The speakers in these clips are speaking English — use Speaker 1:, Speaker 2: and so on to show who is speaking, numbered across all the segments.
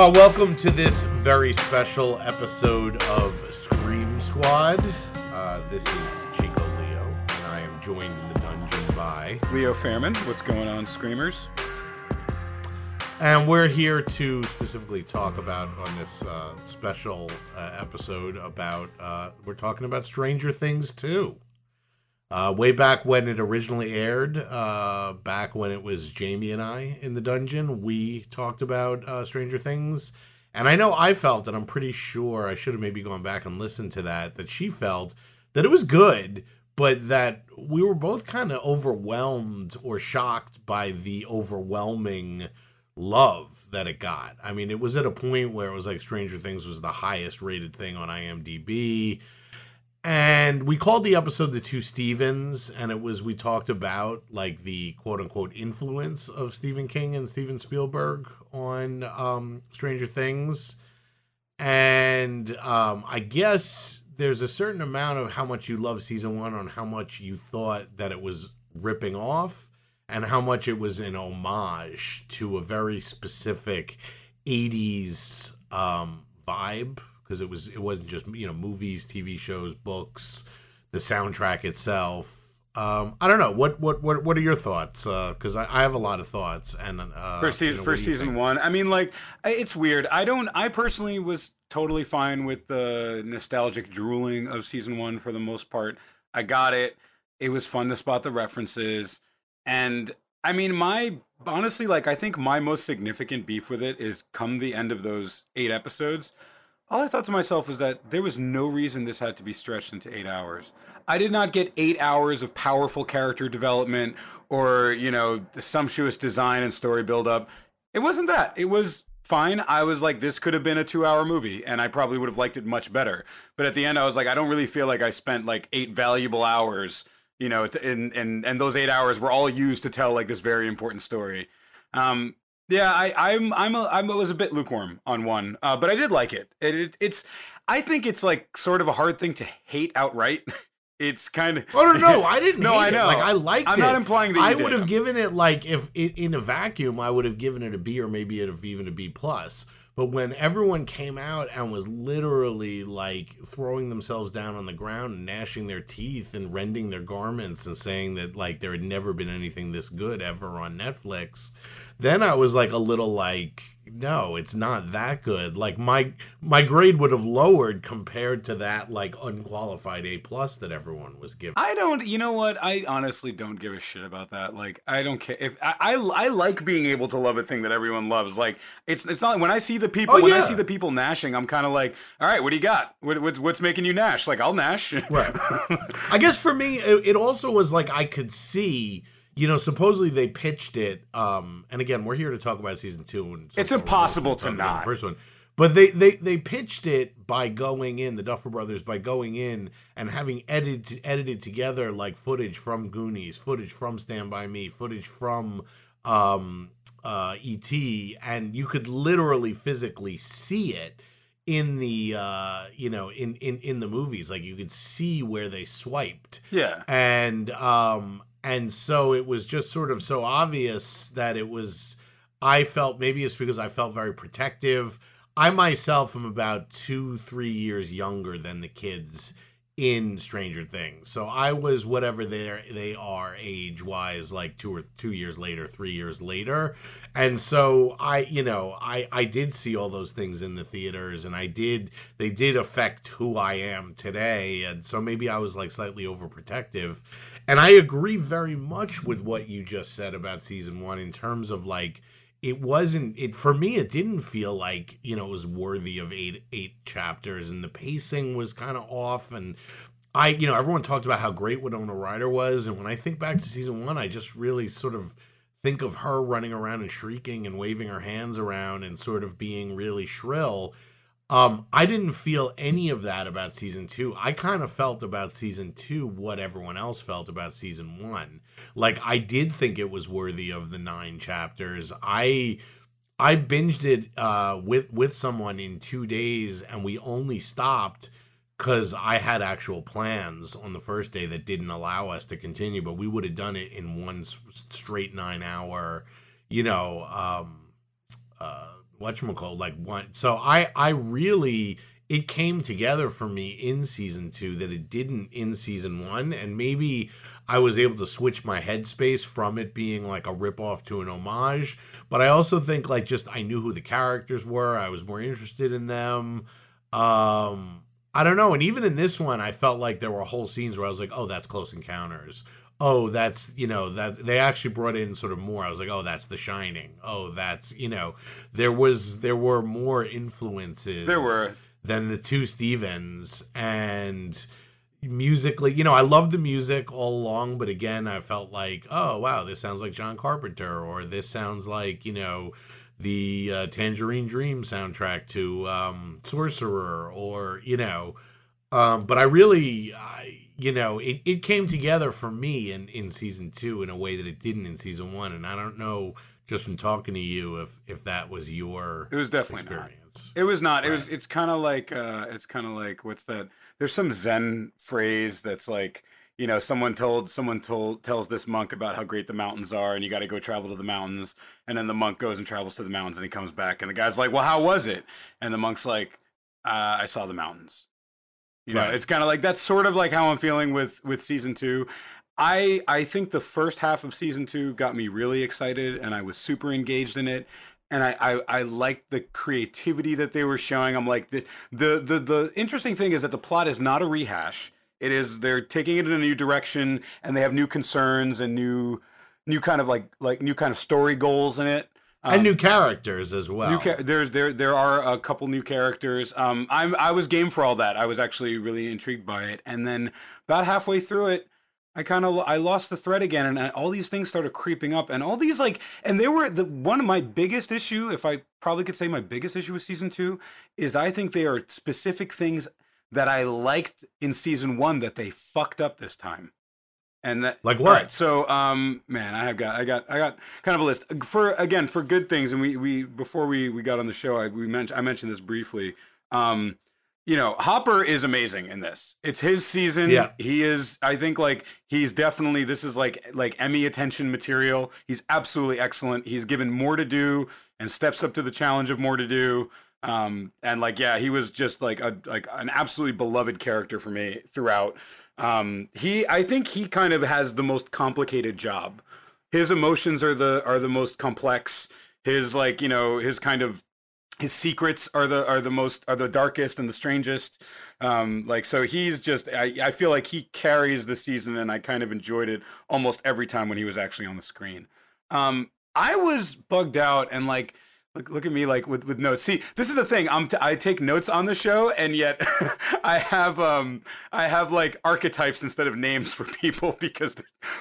Speaker 1: Uh, welcome to this very special episode of Scream Squad. Uh, this is Chico Leo, and I am joined in the dungeon by.
Speaker 2: Leo Fairman, what's going on, Screamers?
Speaker 1: And we're here to specifically talk about on this uh, special uh, episode about uh, we're talking about Stranger Things 2. Uh, way back when it originally aired, uh, back when it was Jamie and I in the dungeon, we talked about uh, Stranger Things. And I know I felt, and I'm pretty sure I should have maybe gone back and listened to that, that she felt that it was good, but that we were both kind of overwhelmed or shocked by the overwhelming love that it got. I mean, it was at a point where it was like Stranger Things was the highest rated thing on IMDb and we called the episode the two stevens and it was we talked about like the quote unquote influence of stephen king and steven spielberg on um stranger things. And um i guess there's a certain amount of how much you love season one on how much you thought that it was ripping off and how much it was an homage to a very specific 80s um vibe because it was it wasn't just you know movies, TV shows, books, the soundtrack itself. Um, I don't know what what what what are your thoughts? Because uh, I, I, have a lot of thoughts. And uh,
Speaker 2: for season you know, for season think? one, I mean, like it's weird. I don't. I personally was totally fine with the nostalgic drooling of season one for the most part. I got it. It was fun to spot the references, and I mean, my honestly, like I think my most significant beef with it is come the end of those eight episodes all I thought to myself was that there was no reason this had to be stretched into eight hours. I did not get eight hours of powerful character development or, you know, sumptuous design and story buildup. It wasn't that. It was fine. I was like, this could have been a two hour movie, and I probably would have liked it much better. But at the end, I was like, I don't really feel like I spent like eight valuable hours, you know, and, and, and those eight hours were all used to tell like this very important story. Um, yeah, I, I'm I'm a, I was a bit lukewarm on one, uh, but I did like it. It, it. It's I think it's like sort of a hard thing to hate outright. it's kind of
Speaker 1: oh no no I didn't
Speaker 2: no I know
Speaker 1: it. like I liked
Speaker 2: I'm
Speaker 1: it.
Speaker 2: not implying that
Speaker 1: I
Speaker 2: would
Speaker 1: have given it like if it, in a vacuum I would have given it a B or maybe even a B plus. But when everyone came out and was literally like throwing themselves down on the ground and gnashing their teeth and rending their garments and saying that like there had never been anything this good ever on Netflix, then I was like a little like, no, it's not that good. Like my my grade would have lowered compared to that like unqualified A plus that everyone was giving.
Speaker 2: I don't. You know what? I honestly don't give a shit about that. Like I don't care if I I, I like being able to love a thing that everyone loves. Like it's it's not when I see the people oh, when yeah. I see the people gnashing, I'm kind of like, all right, what do you got? What, what's what's making you gnash? Like I'll gnash.
Speaker 1: Right. I guess for me, it, it also was like I could see you know, supposedly they pitched it. Um, and again, we're here to talk about season two. And
Speaker 2: so it's impossible to not.
Speaker 1: first one, but they, they they pitched it by going in the Duffer Brothers by going in and having edited edited together like footage from Goonies, footage from Stand by Me, footage from um, uh, ET, and you could literally physically see it in the uh you know in in in the movies like you could see where they swiped
Speaker 2: yeah
Speaker 1: and um and so it was just sort of so obvious that it was i felt maybe it's because i felt very protective. I myself am about two three years younger than the kids in stranger things. So i was whatever they they are age wise like two or two years later three years later. And so i you know i i did see all those things in the theaters and i did they did affect who i am today. And so maybe i was like slightly overprotective. And I agree very much with what you just said about season one in terms of like it wasn't it for me it didn't feel like you know it was worthy of eight eight chapters and the pacing was kind of off and I you know everyone talked about how great Winona Ryder was and when I think back to season one I just really sort of think of her running around and shrieking and waving her hands around and sort of being really shrill um, I didn't feel any of that about season two. I kind of felt about season two what everyone else felt about season one. Like I did think it was worthy of the nine chapters. I I binged it uh, with with someone in two days, and we only stopped because I had actual plans on the first day that didn't allow us to continue. But we would have done it in one straight nine hour, you know. Um, uh, whatchamacallit, like one. So I I really it came together for me in season two that it didn't in season one, and maybe I was able to switch my headspace from it being like a ripoff to an homage. But I also think like just I knew who the characters were, I was more interested in them. Um, I don't know, and even in this one, I felt like there were whole scenes where I was like, "Oh, that's Close Encounters." Oh, that's you know that they actually brought in sort of more. I was like, "Oh, that's The Shining." Oh, that's you know, there was there were more influences.
Speaker 2: There were
Speaker 1: than the two Stevens and musically you know i love the music all along but again i felt like oh wow this sounds like john carpenter or this sounds like you know the uh, tangerine dream soundtrack to um sorcerer or you know um but i really i you know it, it came together for me in in season two in a way that it didn't in season one and i don't know just from talking to you if if that was your
Speaker 2: it was definitely experience. not it was not right. it was it's kind of like uh it's kind of like what's that there's some zen phrase that's like you know someone told someone told tells this monk about how great the mountains are and you got to go travel to the mountains and then the monk goes and travels to the mountains and he comes back and the guy's like well how was it and the monk's like uh, i saw the mountains you know right. it's kind of like that's sort of like how i'm feeling with with season two I I think the first half of season two got me really excited, and I was super engaged in it. And I, I, I liked the creativity that they were showing. I'm like the, the the the interesting thing is that the plot is not a rehash. It is they're taking it in a new direction, and they have new concerns and new new kind of like like new kind of story goals in it.
Speaker 1: Um, and new characters as well.
Speaker 2: Ca- there's there there are a couple new characters. Um, I'm I was game for all that. I was actually really intrigued by it, and then about halfway through it, I kind of I lost the thread again, and I, all these things started creeping up, and all these like, and they were the one of my biggest issue, if I probably could say my biggest issue with season two, is I think they are specific things that I liked in season one that they fucked up this time. And that
Speaker 1: like what? Right,
Speaker 2: so um man, I have got I got I got kind of a list for again for good things, and we we before we we got on the show, I we mentioned I mentioned this briefly. Um, you know, Hopper is amazing in this. It's his season.
Speaker 1: Yeah.
Speaker 2: He is I think like he's definitely this is like like Emmy attention material. He's absolutely excellent. He's given more to do and steps up to the challenge of more to do. Um and like yeah, he was just like a like an absolutely beloved character for me throughout. Um he I think he kind of has the most complicated job. His emotions are the are the most complex. His like, you know, his kind of his secrets are the are the most are the darkest and the strangest um like so he's just I, I feel like he carries the season and i kind of enjoyed it almost every time when he was actually on the screen um i was bugged out and like Look, look at me like with, with notes. See, this is the thing. I'm t- I take notes on the show, and yet I have um I have like archetypes instead of names for people because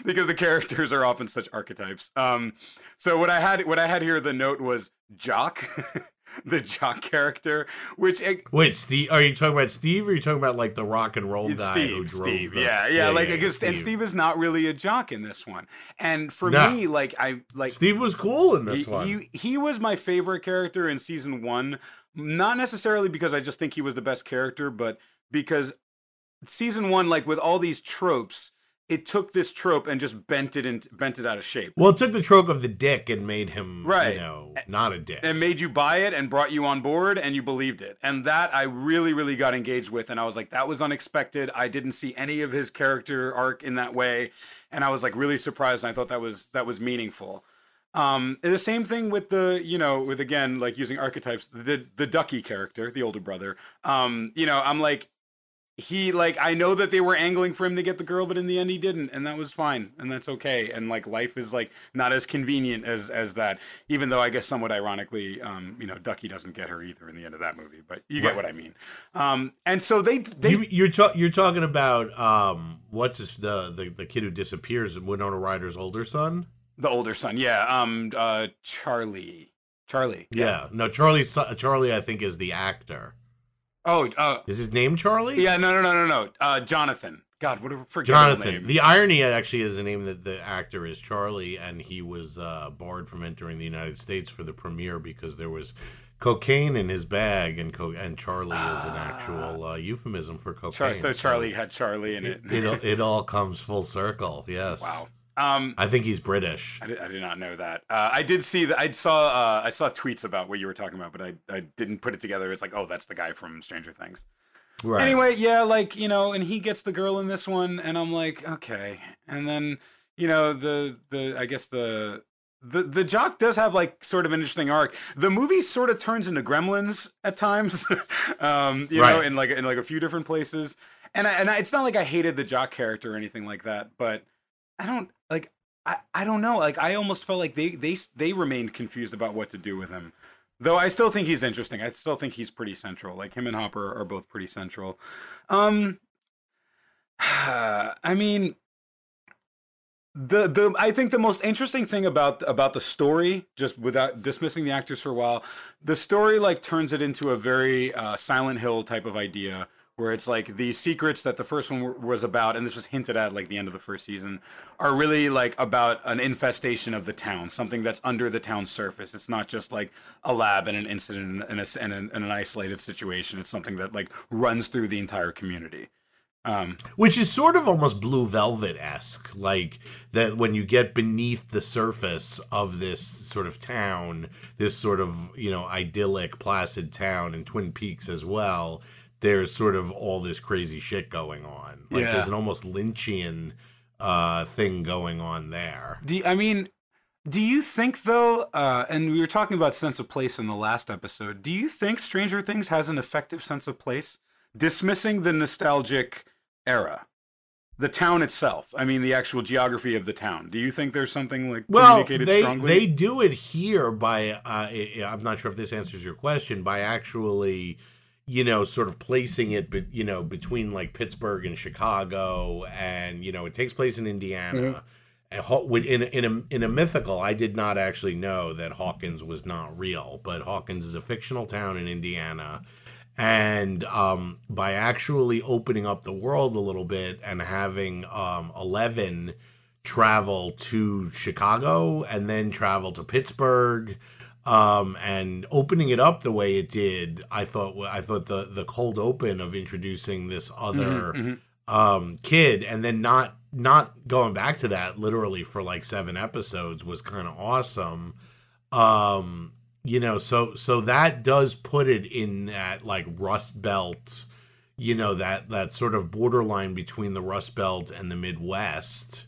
Speaker 2: because the characters are often such archetypes. Um, so what I had what I had here the note was jock, the jock character, which it,
Speaker 1: wait, Steve, are you talking about Steve, or are you talking about like the rock and roll guy
Speaker 2: Steve,
Speaker 1: who drove?
Speaker 2: Steve, the, yeah, yeah, yeah, like yeah, because Steve. and Steve is not really a jock in this one, and for me, like I like
Speaker 1: Steve was cool in this
Speaker 2: he,
Speaker 1: one.
Speaker 2: He he was my favorite character in season one, not necessarily because I just think he was the best character, but because season one, like with all these tropes it took this trope and just bent it and bent it out of shape.
Speaker 1: Well, it took the trope of the dick and made him, right. you know, not a dick,
Speaker 2: and made you buy it and brought you on board, and you believed it. And that I really, really got engaged with, and I was like, that was unexpected. I didn't see any of his character arc in that way, and I was like really surprised. And I thought that was that was meaningful. Um, the same thing with the, you know, with again like using archetypes, the the Duckie character, the older brother. Um, you know, I'm like, he like I know that they were angling for him to get the girl, but in the end he didn't, and that was fine, and that's okay. And like life is like not as convenient as as that. Even though I guess somewhat ironically, um, you know, Duckie doesn't get her either in the end of that movie, but you get right. what I mean. Um, and so they they
Speaker 1: you, you're ta- you're talking about um what's this, the the the kid who disappears, Winona Ryder's older son.
Speaker 2: The older son, yeah. Um, uh, Charlie. Charlie.
Speaker 1: Yeah. yeah. No, Charlie. Charlie, I think, is the actor.
Speaker 2: Oh, uh,
Speaker 1: is his name Charlie?
Speaker 2: Yeah, no, no, no, no, no. Uh, Jonathan. God, what a
Speaker 1: forgettable Jonathan.
Speaker 2: name.
Speaker 1: The irony actually is the name that the actor is Charlie, and he was uh, barred from entering the United States for the premiere because there was cocaine in his bag, and co- and Charlie is an actual uh, euphemism for cocaine.
Speaker 2: Char- so Charlie so had Charlie in it.
Speaker 1: It, it, it all comes full circle. Yes.
Speaker 2: Wow. Um,
Speaker 1: I think he's British.
Speaker 2: I did, I did not know that. Uh, I did see that. I saw. Uh, I saw tweets about what you were talking about, but I, I didn't put it together. It's like, oh, that's the guy from Stranger Things.
Speaker 1: Right.
Speaker 2: Anyway, yeah, like you know, and he gets the girl in this one, and I'm like, okay. And then you know, the the I guess the the the jock does have like sort of an interesting arc. The movie sort of turns into Gremlins at times, um, you know, in like in like a few different places. And I, and I, it's not like I hated the jock character or anything like that, but I don't like I, I don't know. Like I almost felt like they they they remained confused about what to do with him. Though I still think he's interesting. I still think he's pretty central. Like him and Hopper are both pretty central. Um I mean the the I think the most interesting thing about about the story, just without dismissing the actors for a while, the story like turns it into a very uh, Silent Hill type of idea, where it's like the secrets that the first one was about, and this was hinted at like the end of the first season, are really like about an infestation of the town, something that's under the town's surface. It's not just like a lab and an incident and, a, and, an, and an isolated situation. It's something that like runs through the entire community. Um,
Speaker 1: Which is sort of almost Blue Velvet esque, like that when you get beneath the surface of this sort of town, this sort of you know idyllic, placid town, and Twin Peaks as well. There's sort of all this crazy shit going on. Like
Speaker 2: Yeah.
Speaker 1: there's an almost Lynchian uh, thing going on there.
Speaker 2: Do you- I mean, do you think though? Uh, and we were talking about sense of place in the last episode. Do you think Stranger Things has an effective sense of place, dismissing the nostalgic era, the town itself? I mean, the actual geography of the town. Do you think there's something like
Speaker 1: Well,
Speaker 2: communicated
Speaker 1: they
Speaker 2: strongly?
Speaker 1: they do it here by uh, I'm not sure if this answers your question by actually, you know, sort of placing it, but you know, between like Pittsburgh and Chicago, and you know, it takes place in Indiana.
Speaker 2: Mm-hmm.
Speaker 1: And in a, in a in a mythical, I did not actually know that Hawkins was not real, but Hawkins is a fictional town in Indiana. And um, by actually opening up the world a little bit and having um, Eleven travel to Chicago and then travel to Pittsburgh um and opening it up the way it did i thought i thought the the cold open of introducing this other
Speaker 2: Mhm,
Speaker 1: um kid and then not not going back to that literally for like seven episodes was kind of awesome. Um you know so so that does put it in that like rust belt you know that that sort of borderline between the rust belt and the midwest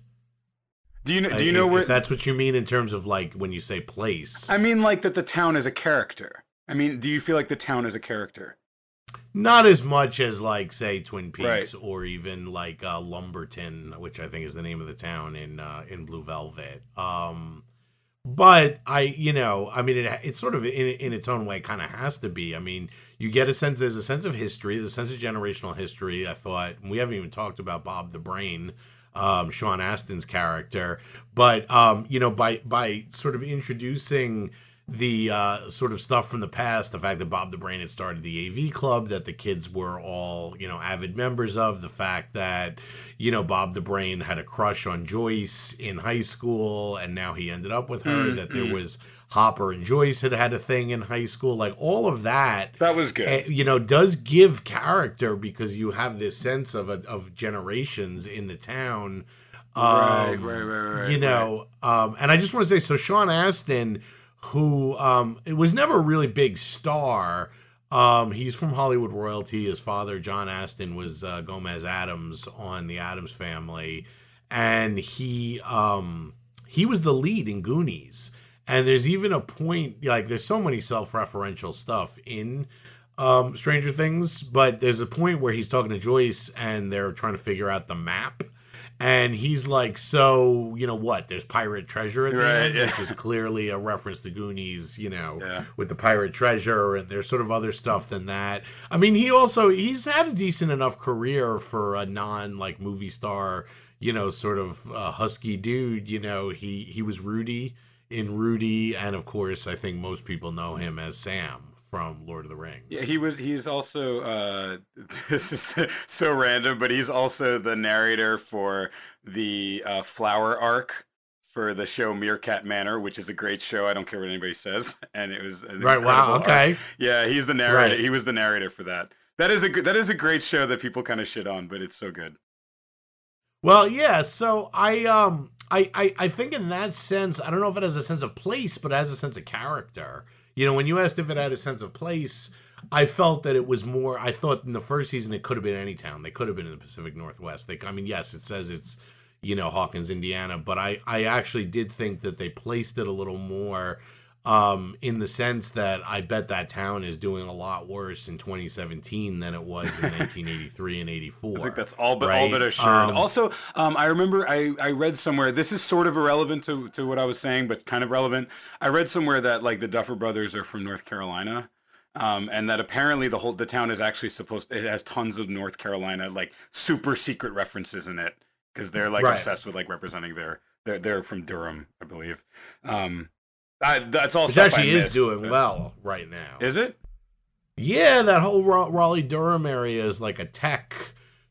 Speaker 2: do you know? Do
Speaker 1: I-
Speaker 2: you know
Speaker 1: if
Speaker 2: where?
Speaker 1: that's what you mean in terms of like when you say place
Speaker 2: I mean, like that the town is a character. I mean, do you feel like the town is a character?
Speaker 1: not as much as like say twin peaks
Speaker 2: Right.
Speaker 1: or even like uh lumberton which i think is the name of the town in uh in blue velvet um but i you know i mean it, it's sort of in, in its own way kind of has to be i mean you get a sense there's a sense of history there's a sense of generational history i thought we haven't even talked about bob the brain um sean astin's character but um you know by by sort of introducing the uh, sort of stuff from the past, the fact that Bob the Brain had started the AV club, that the kids were all, you know, avid members of, the fact that, you know, Bob the Brain had a crush on Joyce in high school and now he ended up with her,
Speaker 2: Mm,
Speaker 1: that there
Speaker 2: mm.
Speaker 1: was Hopper and Joyce had had a thing in high school, like all of that.
Speaker 2: That was good.
Speaker 1: eh, You know, does give character because you have this sense of a, of generations in the town.
Speaker 2: Right,
Speaker 1: Um,
Speaker 2: right, right, right,
Speaker 1: You know, um, and I just want to say, so Sean Astin, who um, it was never a really big star. Um, he's from Hollywood royalty. His father, John Astin, was uh, Gomez Addams on the Addams Family, and he um, he was the lead in Goonies. And there's even a point like there's so many self-referential stuff in um, Stranger Things, but there's a point where he's talking to Joyce and they're trying to figure out the map. And he's like, so, you know what? There's pirate treasure at the
Speaker 2: Right,
Speaker 1: end,
Speaker 2: yeah.
Speaker 1: which is clearly a reference to Goonies, you know,
Speaker 2: Yeah.
Speaker 1: with the pirate treasure. And there's sort of other stuff than that. I mean, he also, he's had a decent enough career for a non like movie star, you know, sort of uh, husky dude. You know, he, he was Rudy in Rudy. And of course, I think most people know him as Sam from Lord of the Rings.
Speaker 2: Yeah, he was. He's also. Uh, this is so random, but he's also the narrator for the uh, Flower arc for the show Meerkat Manor, which is a great show. I don't care what anybody says, and it was
Speaker 1: Right. Wow.
Speaker 2: arc.
Speaker 1: Okay.
Speaker 2: Yeah, he's the narrator.
Speaker 1: Right.
Speaker 2: He was the narrator for that. That is a that is a great show that people kind of shit on, but it's so good.
Speaker 1: Well, yeah. So I um I, I I think in that sense, I don't know if it has a sense of place, but it has a sense of character. You know, when you asked if it had a sense of place, I felt that it was more. I thought in the first season it could have been any town. They could have been in the Pacific Northwest. They, I mean, yes, it says it's you know Hawkins, Indiana, but I I actually did think that they placed it a little more um, in the sense that I bet that town is doing a lot worse in 2017 than it was in 1983 and 84.
Speaker 2: I think that's all but right? all but assured. Um, also, um, I remember I, I read somewhere. This is sort of irrelevant to to what I was saying, but kind of relevant. I read somewhere that like the Duffer Brothers are from North Carolina. Um, and that apparently the whole the town is actually supposed it has tons of North Carolina like super secret references in it because they're like right. obsessed with like representing their they're they're from Durham I believe um I, that's all. Which
Speaker 1: actually
Speaker 2: is
Speaker 1: missed, doing but... well right now.
Speaker 2: Is it?
Speaker 1: Yeah, that whole Raleigh Durham area is like a tech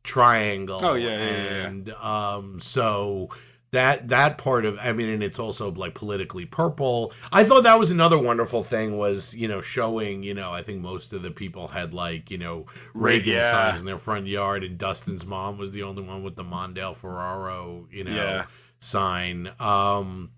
Speaker 1: triangle.
Speaker 2: Oh yeah, yeah,
Speaker 1: and yeah. um, so that that part of I mean, and it's also like politically purple. I thought that was another wonderful thing was you know showing you know I think most of the people had like you know Reagan yeah. signs in their front yard, and Dustin's mom was the only one with the Mondale Ferraro you know yeah. sign. Um,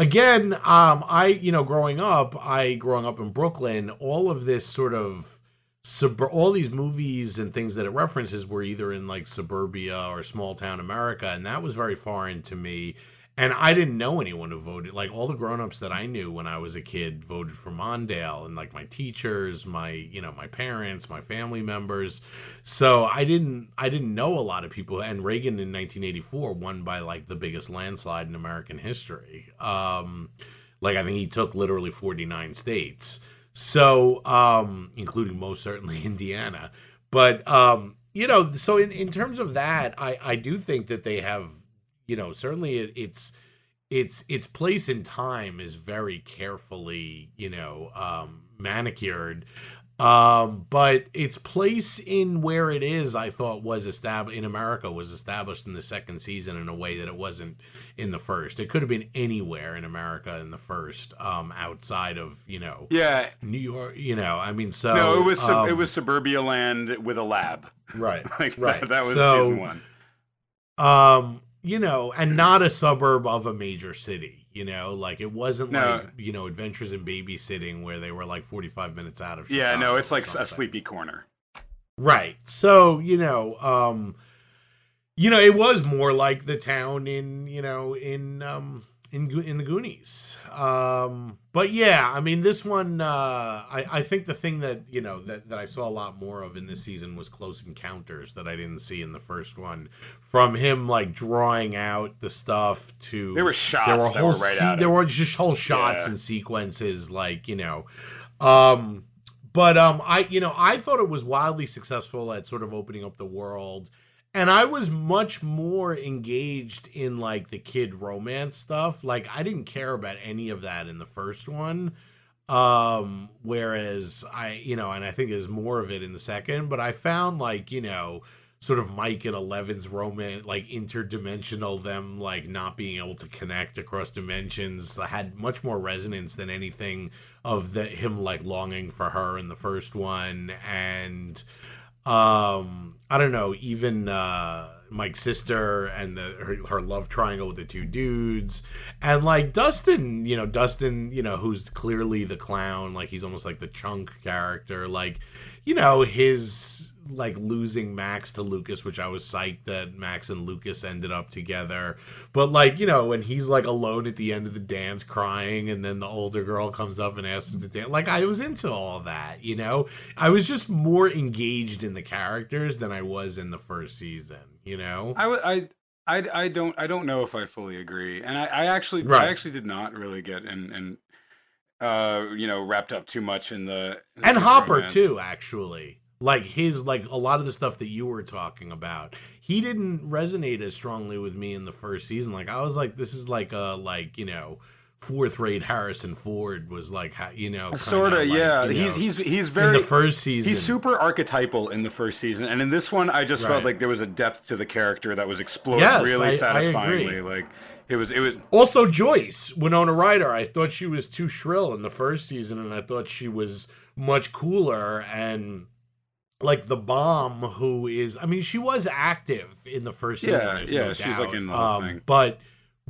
Speaker 1: again, um, I you know growing up, I growing up in Brooklyn, all of this sort of sub all these movies and things that it references were either in like suburbia or small town America, and that was very foreign to me and I didn't know anyone who voted. Like all the grown-ups that I knew when I was a kid voted for Mondale and like my teachers, my, you know, my parents, my family members. So I didn't I didn't know a lot of people and Reagan in 1984 won by like the biggest landslide in American history. Um like I think he took literally 49 states. So um including most certainly Indiana. But um you know, so in, in terms of that, I, I do think that they have you know certainly it, it's its its place in time is very carefully you know um manicured. Um but its place in where it is i thought was established in america was established in the second season in a way that it wasn't in the first. It could have been anywhere in america in the first um outside of you know
Speaker 2: yeah.
Speaker 1: New york you know i mean so
Speaker 2: no it was um, it was suburbia land with a lab.
Speaker 1: Right
Speaker 2: like
Speaker 1: right.
Speaker 2: that, that was so, season one.
Speaker 1: um you know, and not a suburb of a major city. You know, like it wasn't no. like you know Adventures in Babysitting where they were like forty five minutes out of.
Speaker 2: Chicago yeah, no, it's like a sleepy corner.
Speaker 1: Right. So you know, um, you know, it was more like the town in you know in um in in the Goonies. Um, but yeah, I mean, this one, uh, I I think the thing that you know that that I saw a lot more of in this season was close encounters that I didn't see in the first one. From him like drawing out the stuff to
Speaker 2: there were shots there were whole were right se-
Speaker 1: there were just whole shots yeah. and sequences like you know, um, but um, I you know I thought it was wildly successful at sort of opening up the world and I was much more engaged in like the kid romance stuff. Like I didn't care about any of that in the first one. Um whereas I, you know, and I think there's more of it in the second, but I found like, you know, sort of Mike and Eleven's romance, like interdimensional, them like not being able to connect across dimensions, had much more resonance than anything of the him like longing for her in the first one, and um i don't know even uh mike's sister and the her, her love triangle with the two dudes. And like dustin you know dustin you know who's clearly the clown like he's almost like the chunk character like you know his like losing Max to Lucas, which I was psyched that Max and Lucas ended up together. But like, you know, when he's like alone at the end of the dance crying and then the older girl comes up and asks him to dance, like I was into all that, you know? I was just more engaged in the characters than I was in the first season, you know?
Speaker 2: I I I, I don't I don't know if I fully agree. And I, I actually right. I actually did not really get and and uh you know wrapped up too much in the,
Speaker 1: in and Hopper romance. too actually like his like a lot of the stuff that you were talking about he didn't resonate as strongly with me in the first season. Like i was like this is like a like you know fourth rate harrison ford was like you know
Speaker 2: sort of like, yeah. you know, he's he's he's very
Speaker 1: the first season.
Speaker 2: he's super archetypal in the first season. And in this one i just right. felt like there was a depth to the character that was explored yes, really I, satisfyingly. I like it was it was
Speaker 1: also Joyce Winona Ryder. I thought she was too shrill in the first season, and I thought she was much cooler and like the bomb who is I mean she was active in the first season.
Speaker 2: Yeah, yeah, no she's like in the um, thing.
Speaker 1: But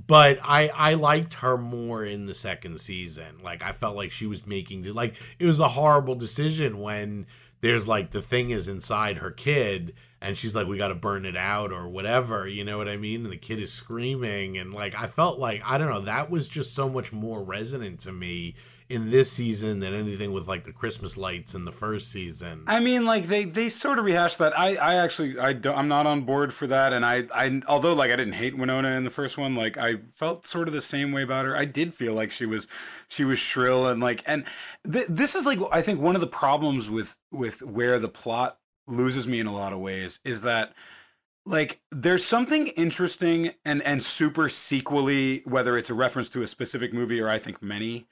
Speaker 1: but I I liked her more in the second season. Like I felt like she was making like it was a horrible decision when there's like the thing is inside her kid and she's like we got to burn it out or whatever you know what i mean? And the kid is screaming and like i felt like i don't know that was just so much more resonant to me in this season than anything with like the christmas lights in the first season.
Speaker 2: I mean like they they sort of rehashed that. I i actually i don't i'm not on board for that and i i although like i didn't hate winona in the first one like i felt sort of the same way about her. I did feel like she was she was shrill and like and th- this is like i think one of the problems with with where the plot loses me in a lot of ways is that like there's something interesting and and super sequely whether it's a reference to a specific movie or I think many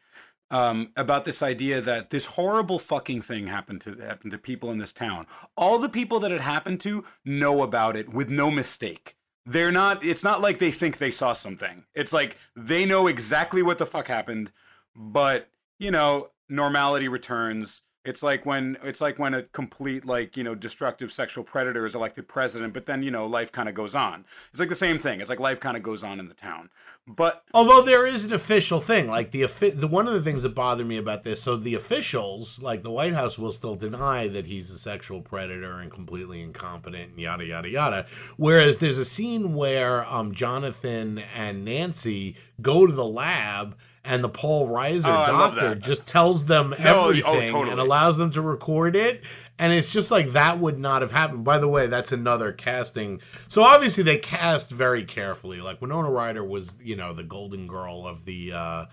Speaker 2: um, about this idea that this horrible fucking thing happened to happened to people in this town. All the people that it happened to know about it with no mistake. They're not. It's not like they think they saw something. It's like they know exactly what the fuck happened, but you know, normality returns it's like when it's like when a complete like you know destructive sexual predator is elected president, but then you know life kind of goes on. It's like the same thing. It's like life kind of goes on in the town. But
Speaker 1: although there is an official thing, like the the one of the things that bothered me about this, so the officials, like the White House, will still deny that he's a sexual predator and completely incompetent and yada yada yada. Whereas there's a scene where um, Jonathan and Nancy go to the lab and the Paul Reiser oh, doctor just tells them no, oh, everything oh, totally. and allows them to record it. And it's just like that would not have happened. By the way, that's another casting. So obviously they cast very carefully. Like Winona Ryder was, you know, the golden girl of the uh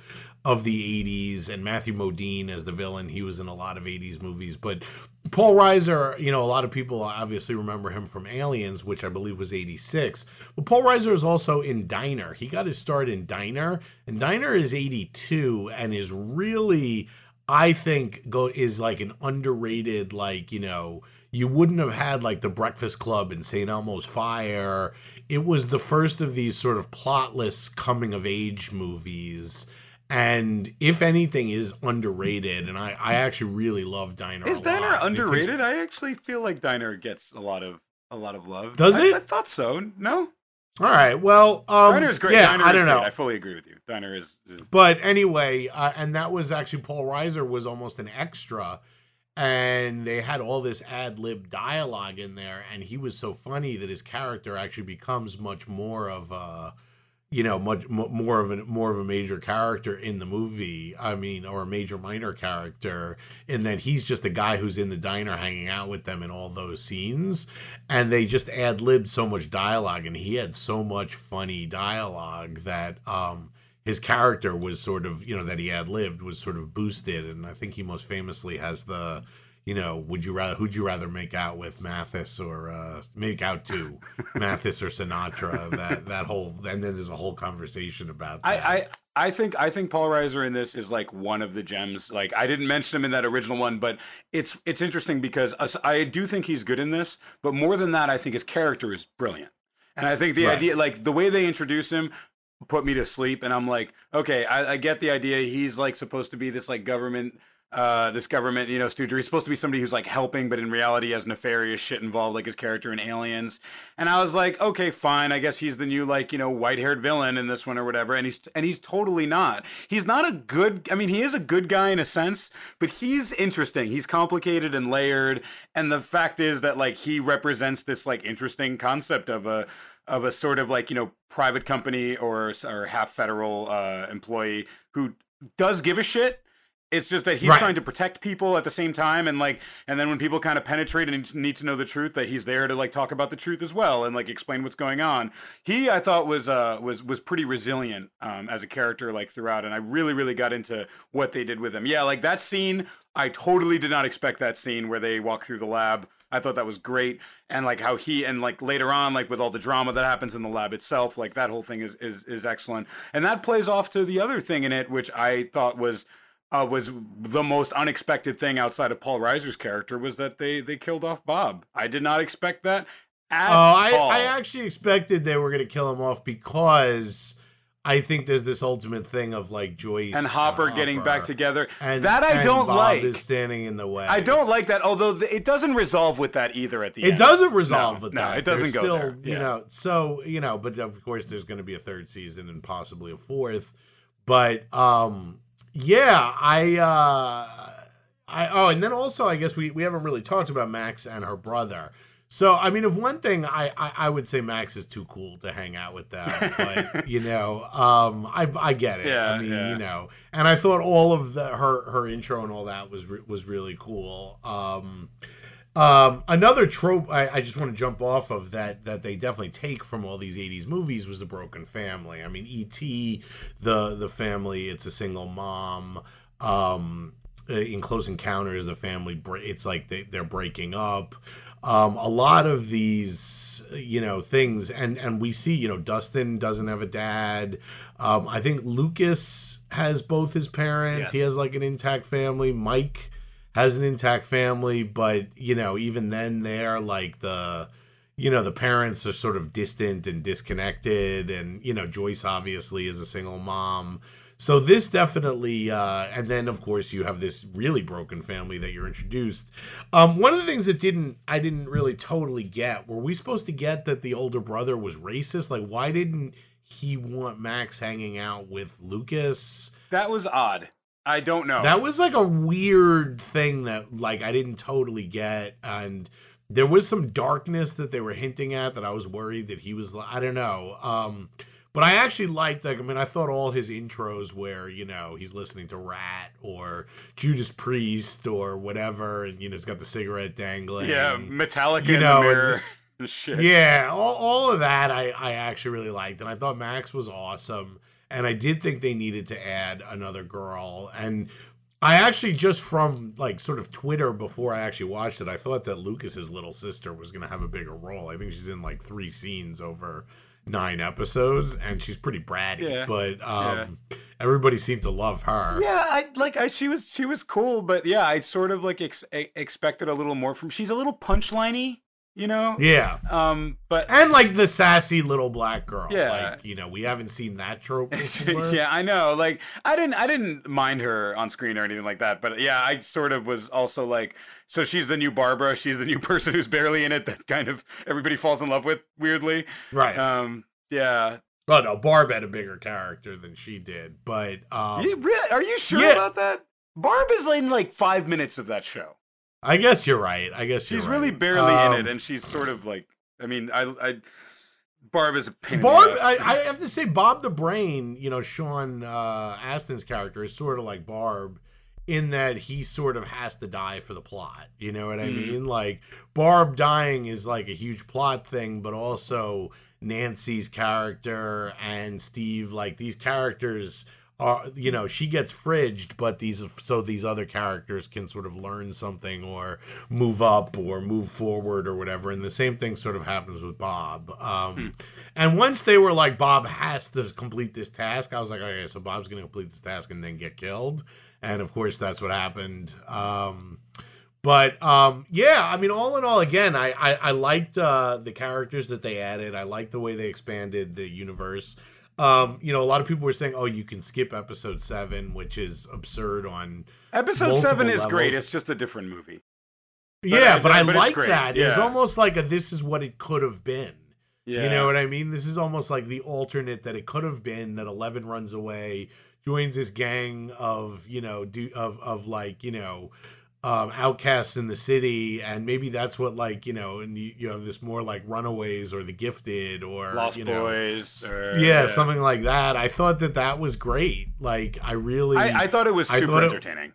Speaker 1: of the 80s and Matthew Modine as the villain. He was in a lot of 80s movies, but Paul Reiser, you know, a lot of people obviously remember him from Aliens, which I believe was 86. But Paul Reiser is also in Diner. He got his start in Diner, and Diner is 82 and is really I think go is like an underrated like, you know, you wouldn't have had like the Breakfast Club and St. Elmo's Fire. It was the first of these sort of plotless coming of age movies and if anything is underrated and i i actually really love diner
Speaker 2: is diner underrated? I actually feel like diner gets a lot of a lot of love.
Speaker 1: Does
Speaker 2: I,
Speaker 1: it?
Speaker 2: I thought so. No?
Speaker 1: All right well um
Speaker 2: diner is great. yeah, diner i don't know. I fully agree with you. Diner is, is...
Speaker 1: but anyway uh, and that was actually paul reiser was almost an extra and they had all this ad lib dialogue in there and he was so funny that his character actually becomes much more of a you know much more of a more of a major character in the movie i mean or a major minor character and then he's just a guy who's in the diner hanging out with them in all those scenes and they just ad libbed so much dialogue and he had so much funny dialogue that um his character was sort of you know that he had lived was sort of boosted and i think he most famously has the you know, would you rather who'd you rather make out with Mathis or uh, make out to Mathis or Sinatra? That that whole and then there's a whole conversation about.
Speaker 2: That. I, I I think I think Paul Reiser in this is like one of the gems. Like I didn't mention him in that original one, but it's it's interesting because I do think he's good in this. But more than that, I think his character is brilliant. And I think the right. idea, like the way they introduce him, put me to sleep. And I'm like, okay, I, I get the idea. He's like supposed to be this like government uh, this government, you know, stooge. He's supposed to be somebody who's like helping, but in reality has nefarious shit involved, like his character in Aliens. And I was like, okay, fine. I guess he's the new like you know white haired villain in this one or whatever. And he's and he's totally not. He's not a good. I mean, he is a good guy in a sense, but he's interesting. He's complicated and layered. And the fact is that like he represents this like interesting concept of a of a sort of like you know private company or or half federal uh, employee who does give a shit it's just that he's right. trying to protect people at the same time, and like, and then when people kind of penetrate and need to know the truth, that he's there to like talk about the truth as well and like explain what's going on. He, I thought, was uh was was pretty resilient um, as a character like throughout, and I really really got into what they did with him. Yeah, like that scene, I totally did not expect that scene where they walk through the lab. I thought that was great, and like how he and like later on, like with all the drama that happens in the lab itself, like that whole thing is is is excellent, and that plays off to the other thing in it, which I thought was uh, was the most unexpected thing outside of Paul Reiser's character was that they they killed off Bob. I did not expect that.
Speaker 1: oh, I, I actually expected they were going to kill him off because I think there's this ultimate thing of like Joyce
Speaker 2: and Hopper getting back together.
Speaker 1: and
Speaker 2: that I
Speaker 1: and
Speaker 2: don't
Speaker 1: Bob
Speaker 2: like.
Speaker 1: Is standing in the way.
Speaker 2: I don't like that. Although th- it doesn't resolve with that either. At the
Speaker 1: It
Speaker 2: end, it
Speaker 1: doesn't resolve
Speaker 2: No,
Speaker 1: with
Speaker 2: no,
Speaker 1: that.
Speaker 2: it doesn't go
Speaker 1: still,
Speaker 2: there.
Speaker 1: You know, so you know, but of course, there's going to be a third season and possibly a fourth. But um, yeah, I, uh, I oh, and then also, I guess we we haven't really talked about Max and her brother. So I mean, if one thing, I, I I would say Max is too cool to hang out with them, but you know, um, I I get it.
Speaker 2: Yeah,
Speaker 1: I mean,
Speaker 2: yeah.
Speaker 1: you know, and I thought all of the her her intro and all that was re- was really cool. Um, um, another trope I, I just want to jump off of that that they definitely take from all these '80s movies was the broken family. I mean, E.T. the the family, it's a single mom. Um, in Close Encounters, the family it's like they, they're breaking up. Um, a lot of these, you know, things, and and we see, you know, Dustin doesn't have a dad. Um, I think Lucas has both his parents. He has like an intact family. Mike has an intact family, but you know, even then, they're like the, you know, the parents are sort of distant and disconnected, and you know, Joyce obviously is a single mom. So this definitely, uh, and then of course you have this really broken family that you're introduced. Um, one of the things that didn't, I didn't really totally get. Were we supposed to get that the older brother was racist? Like, why didn't he want Max hanging out with Lucas?
Speaker 2: that was odd. I don't know.
Speaker 1: That was like a weird thing that like I didn't totally get and there was some darkness that they were hinting at that I was worried that he was I don't know. Um but I actually liked like I mean I thought all his intros where, you know, he's listening to Rat or Judas Priest or whatever and you know, he's got the cigarette dangling.
Speaker 2: yeah, Metallica
Speaker 1: you
Speaker 2: in
Speaker 1: know,
Speaker 2: the
Speaker 1: and-
Speaker 2: Shit.
Speaker 1: Yeah, all, all of that I, I actually really liked. And I thought Max was awesome. And I did think they needed to add another girl. And I actually just from like sort of Twitter before I actually watched it, I thought that Lucas's little sister was gonna have a bigger role. I think she's in like three scenes over nine episodes and she's pretty bratty.
Speaker 2: Yeah,
Speaker 1: But um everybody seemed to love her.
Speaker 2: Yeah, I like I she was she was cool, but yeah, I sort of like ex- expected a little more from. She's a little punchliney, you know.
Speaker 1: Yeah.
Speaker 2: Um, but
Speaker 1: And like the sassy little black girl.
Speaker 2: Yeah.
Speaker 1: Like, you know, we haven't seen that trope before.
Speaker 2: yeah, I know. Like I didn't I didn't mind her on screen or anything like that, but yeah, I sort of was also like so she's the new Barbara, she's the new person who's barely in it that kind of everybody falls in love with weirdly.
Speaker 1: Right.
Speaker 2: Um yeah.
Speaker 1: Oh no, Barb had a bigger character than she did, but um,
Speaker 2: You really, are you sure
Speaker 1: yeah.
Speaker 2: about that? Barb is in like 5 minutes of that show.
Speaker 1: I guess you're right. I guess
Speaker 2: She's really
Speaker 1: right.
Speaker 2: barely in
Speaker 1: Um,
Speaker 2: it and she's sort of like I mean, I I Barb is a pain
Speaker 1: Barb, I. I have to say, Bob the Brain, you know, Sean uh, Astin's character is sort of like Barb in that he sort of has to die for the plot. You know what I
Speaker 2: Mhm.
Speaker 1: mean? Like Barb dying is like a huge plot thing, but also Nancy's character and Steve, like these characters are, you know, she gets fridged, but these so these other characters can sort of learn something or move up or move forward or whatever. And the same thing sort of happens with Bob. Um,
Speaker 2: Hmm.
Speaker 1: And once they were like, Bob has to complete this task, I was like, okay, so Bob's going to complete this task and then get killed. And of course, that's what happened. Um, but um, yeah, I mean, all in all, again, I I, I liked uh, the characters that they added. I liked the way they expanded the universe. Um, you know, a lot of people were saying, "Oh, you can skip episode seven, which is absurd." On
Speaker 2: Episode 7 is
Speaker 1: multiple
Speaker 2: great. It's just a different movie.
Speaker 1: yeah,
Speaker 2: I-
Speaker 1: but I,
Speaker 2: but
Speaker 1: like that. It's almost like a this is what it could have been.
Speaker 2: Yeah.
Speaker 1: You know what I mean? This is almost like the alternate that it could have been that Eleven runs away, joins this gang of, you know, do of of like, you know, um outcasts in the city and maybe that's what like, you know, and you, you have this more like runaways or the gifted or
Speaker 2: Lost
Speaker 1: you know,
Speaker 2: Boys. Or,
Speaker 1: yeah, something like that. I thought that that was great. Like I really
Speaker 2: I, I thought it was super
Speaker 1: thought it-
Speaker 2: entertaining.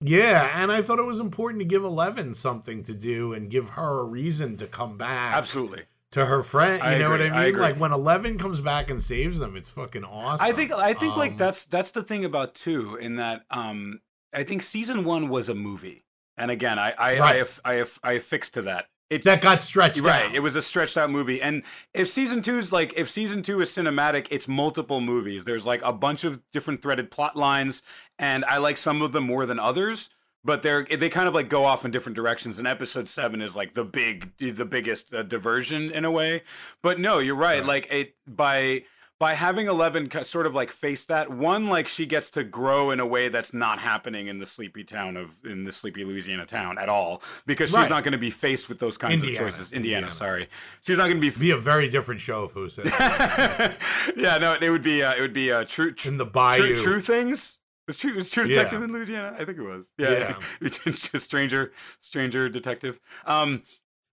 Speaker 1: yeah, and I thought it was important to give Eleven something to do and give her a reason to come back
Speaker 2: Absolutely.
Speaker 1: to her friend. You
Speaker 2: I
Speaker 1: know what
Speaker 2: agree,
Speaker 1: I
Speaker 2: I
Speaker 1: mean?
Speaker 2: agree.
Speaker 1: like when Eleven comes back and saves them, it's fucking awesome.
Speaker 2: I think I think like
Speaker 1: Um,
Speaker 2: that's that's the thing about two in that um I think season one was a movie, and again I I I, have, I, have, I affixed to that. It
Speaker 1: that got stretched
Speaker 2: right.
Speaker 1: out.
Speaker 2: It was a stretched out movie, and if season two's like if season two is cinematic, it's multiple movies. There's like a bunch of different threaded plot lines, and I like some of them more than others. But they're they kind of like go off in different directions. And episode seven is like the big the biggest uh, diversion in a way. But no, you're right.
Speaker 1: Right.
Speaker 2: Like it by by having Eleven sort of like face that, one like she gets to grow in a way that's not happening in the sleepy town of in the sleepy Louisiana town at all because she's
Speaker 1: Right.
Speaker 2: not going to be faced with those kinds
Speaker 1: Indiana.
Speaker 2: of choices. Indiana,
Speaker 1: Indiana.
Speaker 2: sorry, she's not going to be.
Speaker 1: be a very different show if it
Speaker 2: yeah, no, it would be uh, it would be uh, true.
Speaker 1: in the
Speaker 2: True,
Speaker 1: bayou.
Speaker 2: true things. Was true was True
Speaker 1: Yeah.
Speaker 2: Detective in Louisiana? I think it was. Yeah, Just stranger, stranger detective. Um,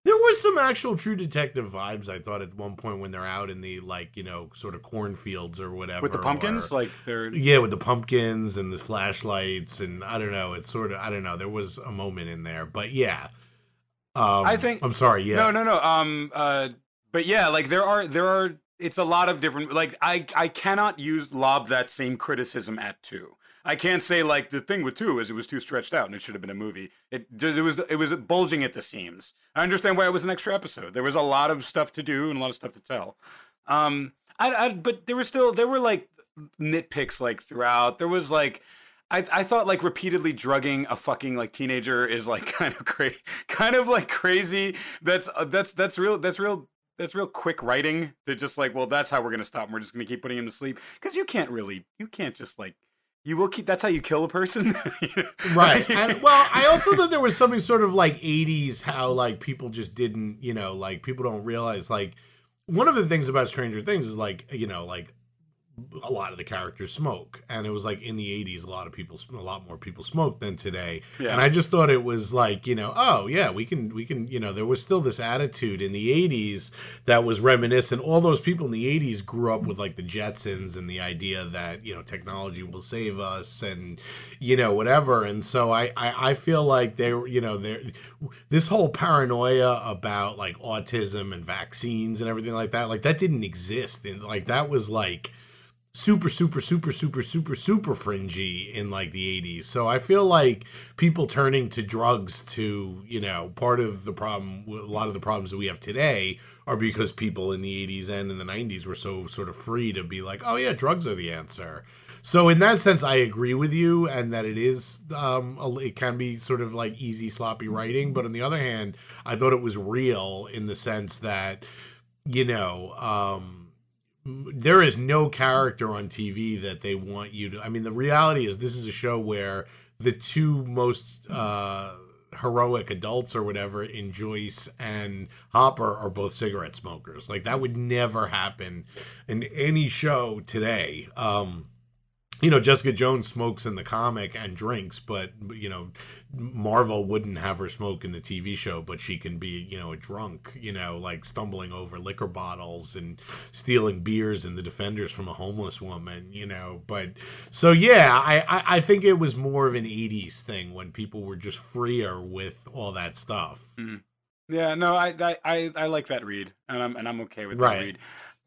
Speaker 1: There was some actual True Detective vibes. I thought at one point when they're out in the like you know sort of cornfields or whatever
Speaker 2: with the pumpkins,
Speaker 1: or-
Speaker 2: like they're
Speaker 1: yeah, with the pumpkins and the flashlights and I don't know. It's sort of I don't know. There was a moment in there, but yeah. Um,
Speaker 2: I think-
Speaker 1: I'm sorry. Yeah.
Speaker 2: No, no, no. Um, uh, but yeah, like there are there are. It's a lot of different. Like I I cannot use lob that same criticism at two. I can't say like the thing with two is it was too stretched out and it should have been a movie. It it was it was bulging at the seams. I understand why it was an extra episode. There was a lot of stuff to do and a lot of stuff to tell. Um, I, I but there were still there were like nitpicks like throughout. There was like. I, I thought like repeatedly drugging a fucking like teenager is like kind of crazy, kind of like crazy. That's uh, that's that's real. That's real. That's real quick writing to just like, well, that's how we're gonna stop. And we're just gonna keep putting him to sleep because you can't really, you can't just like, you will keep. That's how you kill a person,
Speaker 1: right and well i also thought there was something sort of like 80s how like people just didn't you know like people don't realize like one of the things about stranger things is like you know like a lot of the characters smoke. And it was like in the 80s a lot of people a lot more people smoked than today.
Speaker 2: Yeah.
Speaker 1: and i just thought it was like you know oh yeah we can we can you know there was still this attitude in the 80s that was reminiscent. All those people in the 80s grew up with like the jetsons and the idea that you know technology will save us and you know whatever. And so i i, I feel like they were you know there this whole paranoia about like autism and vaccines and everything like that like that didn't exist. And like that was like super super super super super super fringy in like the 80s so i feel like people turning to drugs to you know part of the problem a lot of the problems that we have today are because people in the 80s and in the 90s were so sort of free to be like oh yeah drugs are the answer. So in that sense i agree with you and that it is um it can be sort of like easy sloppy writing. But on the other hand i thought it was real in the sense that you know um there is no character on TV that they want you to. I mean, the reality is this is a show where the two most uh, heroic adults or whatever in Joyce and Hopper are both cigarette smokers. Like that would never happen in any show today. Um, you know, Jessica Jones smokes in the comic and drinks, but you know, Marvel wouldn't have her smoke in the TV show, but she can be, you know, a drunk, you know, like stumbling over liquor bottles and stealing beers and the defenders from a homeless woman, you know. But so yeah, I, I, I think it was more of an '80s thing when people were just freer with all that stuff. Mm-hmm.
Speaker 2: yeah, no, I, I I I like that read, and I'm and I'm okay with
Speaker 1: Right.
Speaker 2: that read.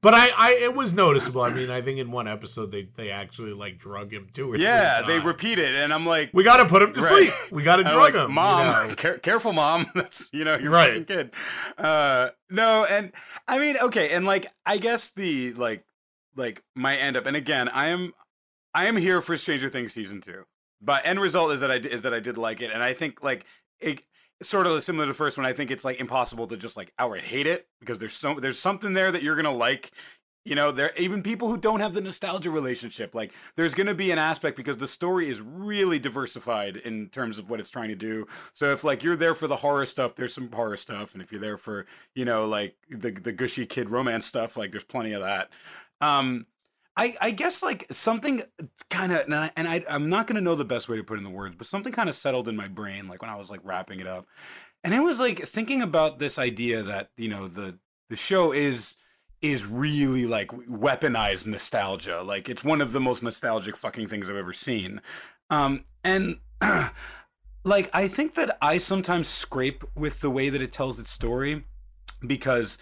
Speaker 1: But I, I, it was noticeable. I mean, I think in one episode they, they actually like drug him too. or three
Speaker 2: Yeah, they repeat it, and I'm like,
Speaker 1: We got to put him to
Speaker 2: Right.
Speaker 1: sleep. We got to drug
Speaker 2: like,
Speaker 1: him. you
Speaker 2: Mom,
Speaker 1: know?
Speaker 2: care- careful, mom. That's you know your
Speaker 1: Right.
Speaker 2: kid. Uh, no, and I mean, okay, and like I guess the like like my end up, and again, I am I am here for Stranger Things season two. But end result is that I is that I did like it, and I think like it sort of similar to the first one. I think it's like impossible to just like outright hate it because there's so there's something there that you're gonna like. You know, there even people who don't have the nostalgia relationship, like there's to be an aspect because the story is really diversified in terms of what it's trying to do. So if like you're there for the horror stuff, there's some horror stuff, and if you're there for you know like the the gushy kid romance stuff, like there's plenty of that. Um, I I guess like something kind of and, I, and I I'm not going to know the best way to put in the words, but something kind of settled in my brain like when I was like wrapping it up, and it was like thinking about this idea that you know the the show is is really like weaponized nostalgia. Like it's one of the most nostalgic fucking things I've ever seen. Um, and like I think that I sometimes scrape with the way that it tells its story because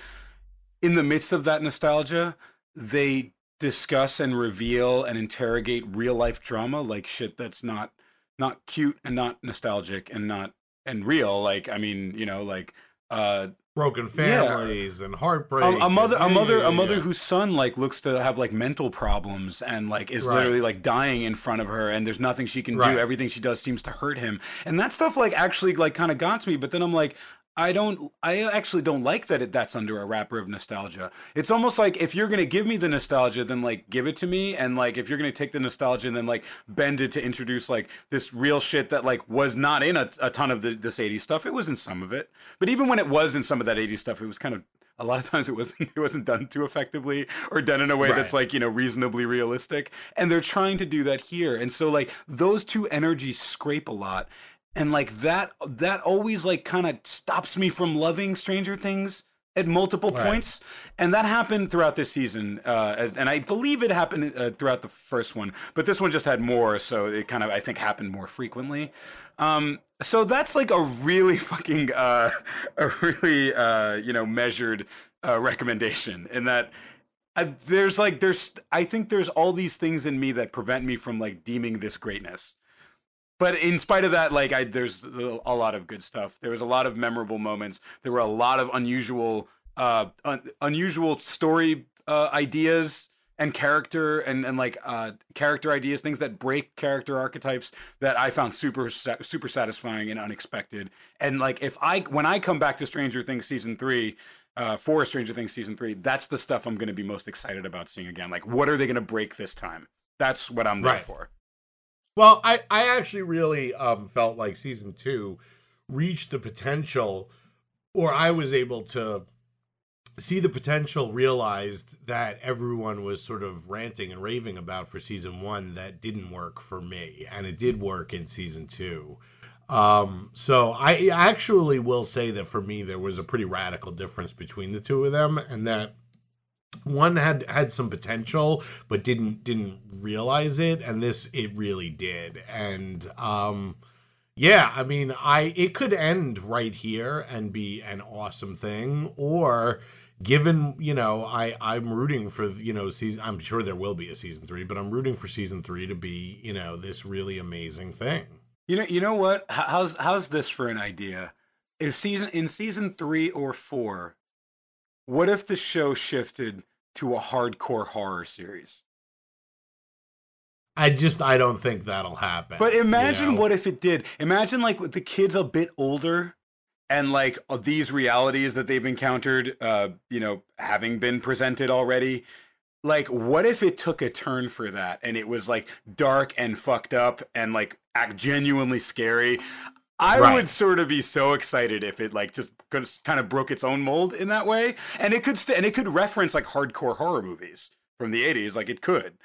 Speaker 2: in the midst of that nostalgia, they discuss and reveal and interrogate real life drama like shit that's not not cute and not nostalgic and not and real like I mean, you know, like uh
Speaker 1: broken
Speaker 2: Yeah.
Speaker 1: families and heartbreak.
Speaker 2: a, a mother, a mother, a mother
Speaker 1: yeah.
Speaker 2: whose son like looks to have like mental problems and like is
Speaker 1: Right.
Speaker 2: literally like dying in front of her, and there's nothing she can
Speaker 1: Right.
Speaker 2: do. Everything she does seems to hurt him, and that stuff like actually like kind of got to me. But then I'm like, I don't. I actually don't like that. It, that's under a wrapper of nostalgia. It's almost like if you're gonna give me the nostalgia, then like give it to me, and like if you're gonna take the nostalgia and then like bend it to introduce like this real shit that like was not in a, a ton of the, this '80s stuff. It was in some of it, but even when it was in some of that '80s stuff, it was kind of a lot of times it wasn't it wasn't done too effectively or done in a way right. that's like you know reasonably realistic and they're trying to do that here and so like those two energies scrape a lot and like that that always like kind of stops me from loving stranger things at multiple right. points. And that happened throughout this season uh, and i believe it happened uh, throughout the first one. But this one just had more so it kind of i think happened more frequently. Um, so that's like a really fucking uh, a really uh, you know measured uh, recommendation in that uh, there's like there's i think there's all these things in me that prevent me from like deeming this greatness but in spite of that, like I, there's a lot of good stuff. There was a lot of memorable moments. There were a lot of unusual, uh, un- unusual story uh, ideas and character and and like uh, character ideas, things that break character archetypes that I found super super satisfying and unexpected. And like if I when I come back to Stranger Things season three. Uh, for Stranger Things season three, that's the stuff I'm going to be most excited about seeing again. Like, what are they going to break this time? That's what I'm there right. for.
Speaker 1: Well, I I actually really um, felt like season two reached the potential, or I was able to see the potential realized that everyone was sort of ranting and raving about for season one that didn't work for me, and it did work in season two. Um, so I actually will say that for me there was a pretty radical difference between the two of them, and that one had had some potential but didn't didn't realize it and this it really did. And um yeah i mean i it could end right here and be an awesome thing or given you know i i'm rooting for you know season i'm sure there will be a season three but i'm rooting for season three to be you know this really amazing thing.
Speaker 2: You know you know what? How's how's this for an idea? If season in season three or four what if the show shifted to a hardcore horror series?
Speaker 1: I just I don't think that'll happen.
Speaker 2: But imagine you know? what if it did. Imagine like the kids a bit older and like uh, these realities that they've encountered uh you know having been presented already like what if it took a turn for that and it was like dark and fucked up and like act genuinely scary I right. would sort of be so excited if it like just kind of broke its own mold in that way, and it could st- and it could reference like hardcore horror movies from the '80s, like it could.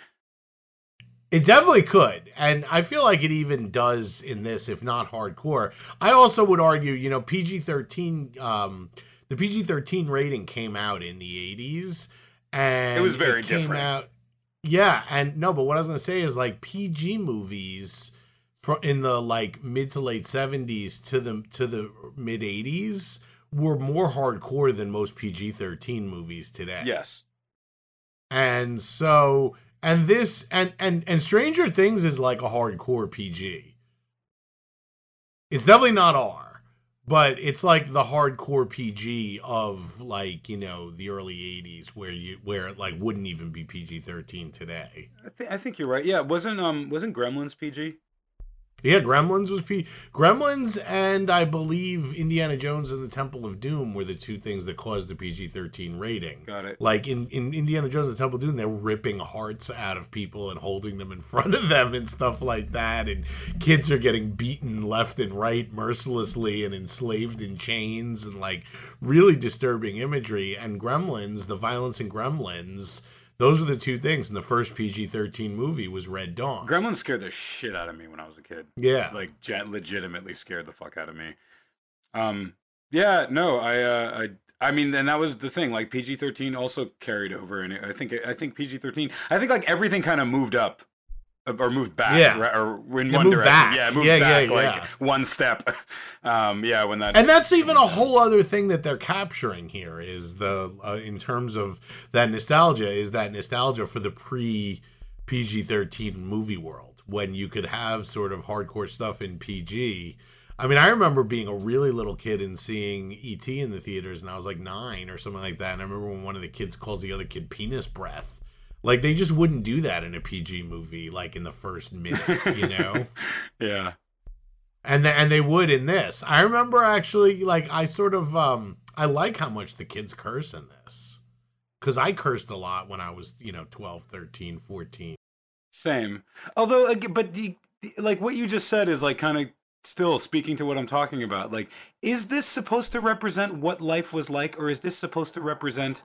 Speaker 1: It definitely could, and I feel like it even does in this, if not hardcore. I also would argue, you know, PG thirteen, um, the PG thirteen rating came out in the '80s, and
Speaker 2: it was very it different. Out,
Speaker 1: yeah, and no, but what I was gonna say is like PG movies in the like mid to late 70s to the to the mid 80s were more hardcore than most PG-13 movies today.
Speaker 2: Yes.
Speaker 1: And so and this and and and Stranger Things is like a hardcore PG. It's definitely not R, but it's like the hardcore PG of like, you know, the early 80s where you where it like wouldn't even be PG-13 today.
Speaker 2: I, th- I think you're right. Yeah, wasn't um wasn't Gremlins PG?
Speaker 1: Yeah, Gremlins was P. Gremlins and I believe Indiana Jones and the Temple of Doom were the two things that caused the PG thirteen rating.
Speaker 2: Got it.
Speaker 1: Like in, in Indiana Jones and the Temple of Doom, they're ripping hearts out of people and holding them in front of them and stuff like that. And kids are getting beaten left and right mercilessly and enslaved in chains and like really disturbing imagery. And Gremlins, the violence in Gremlins those were the two things. And the first PG thirteen movie was Red Dawn.
Speaker 2: Gremlins scared the shit out of me when I was a kid.
Speaker 1: Yeah,
Speaker 2: like jet legitimately scared the fuck out of me. Um, yeah, no, I, uh, I, I mean, and that was the thing. Like PG thirteen also carried over, and I think, I think PG thirteen. I think like everything kind of moved up or moved back,
Speaker 1: yeah.
Speaker 2: Right, or in one direction. Back. Yeah, moved
Speaker 1: yeah,
Speaker 2: back
Speaker 1: yeah,
Speaker 2: like one step. Um, yeah, when that
Speaker 1: and that's even a whole other thing that they're capturing here is the uh, in terms of that nostalgia is that nostalgia for the pre PG thirteen movie world when you could have sort of hardcore stuff in PG. I mean, I remember being a really little kid and seeing ET in the theaters, and I was like nine or something like that. And I remember when one of the kids calls the other kid penis breath like they just wouldn't do that in a PG movie, like in the first minute, you know?
Speaker 2: yeah.
Speaker 1: and and they would in this. I remember actually, like I sort of um I like how much the kids curse in this because I cursed a lot when I was you know 12, 13, 14.
Speaker 2: Same. Although, but the, like what you just said is like kind of still speaking to what I'm talking about. Like, is this supposed to represent what life was like, or is this supposed to represent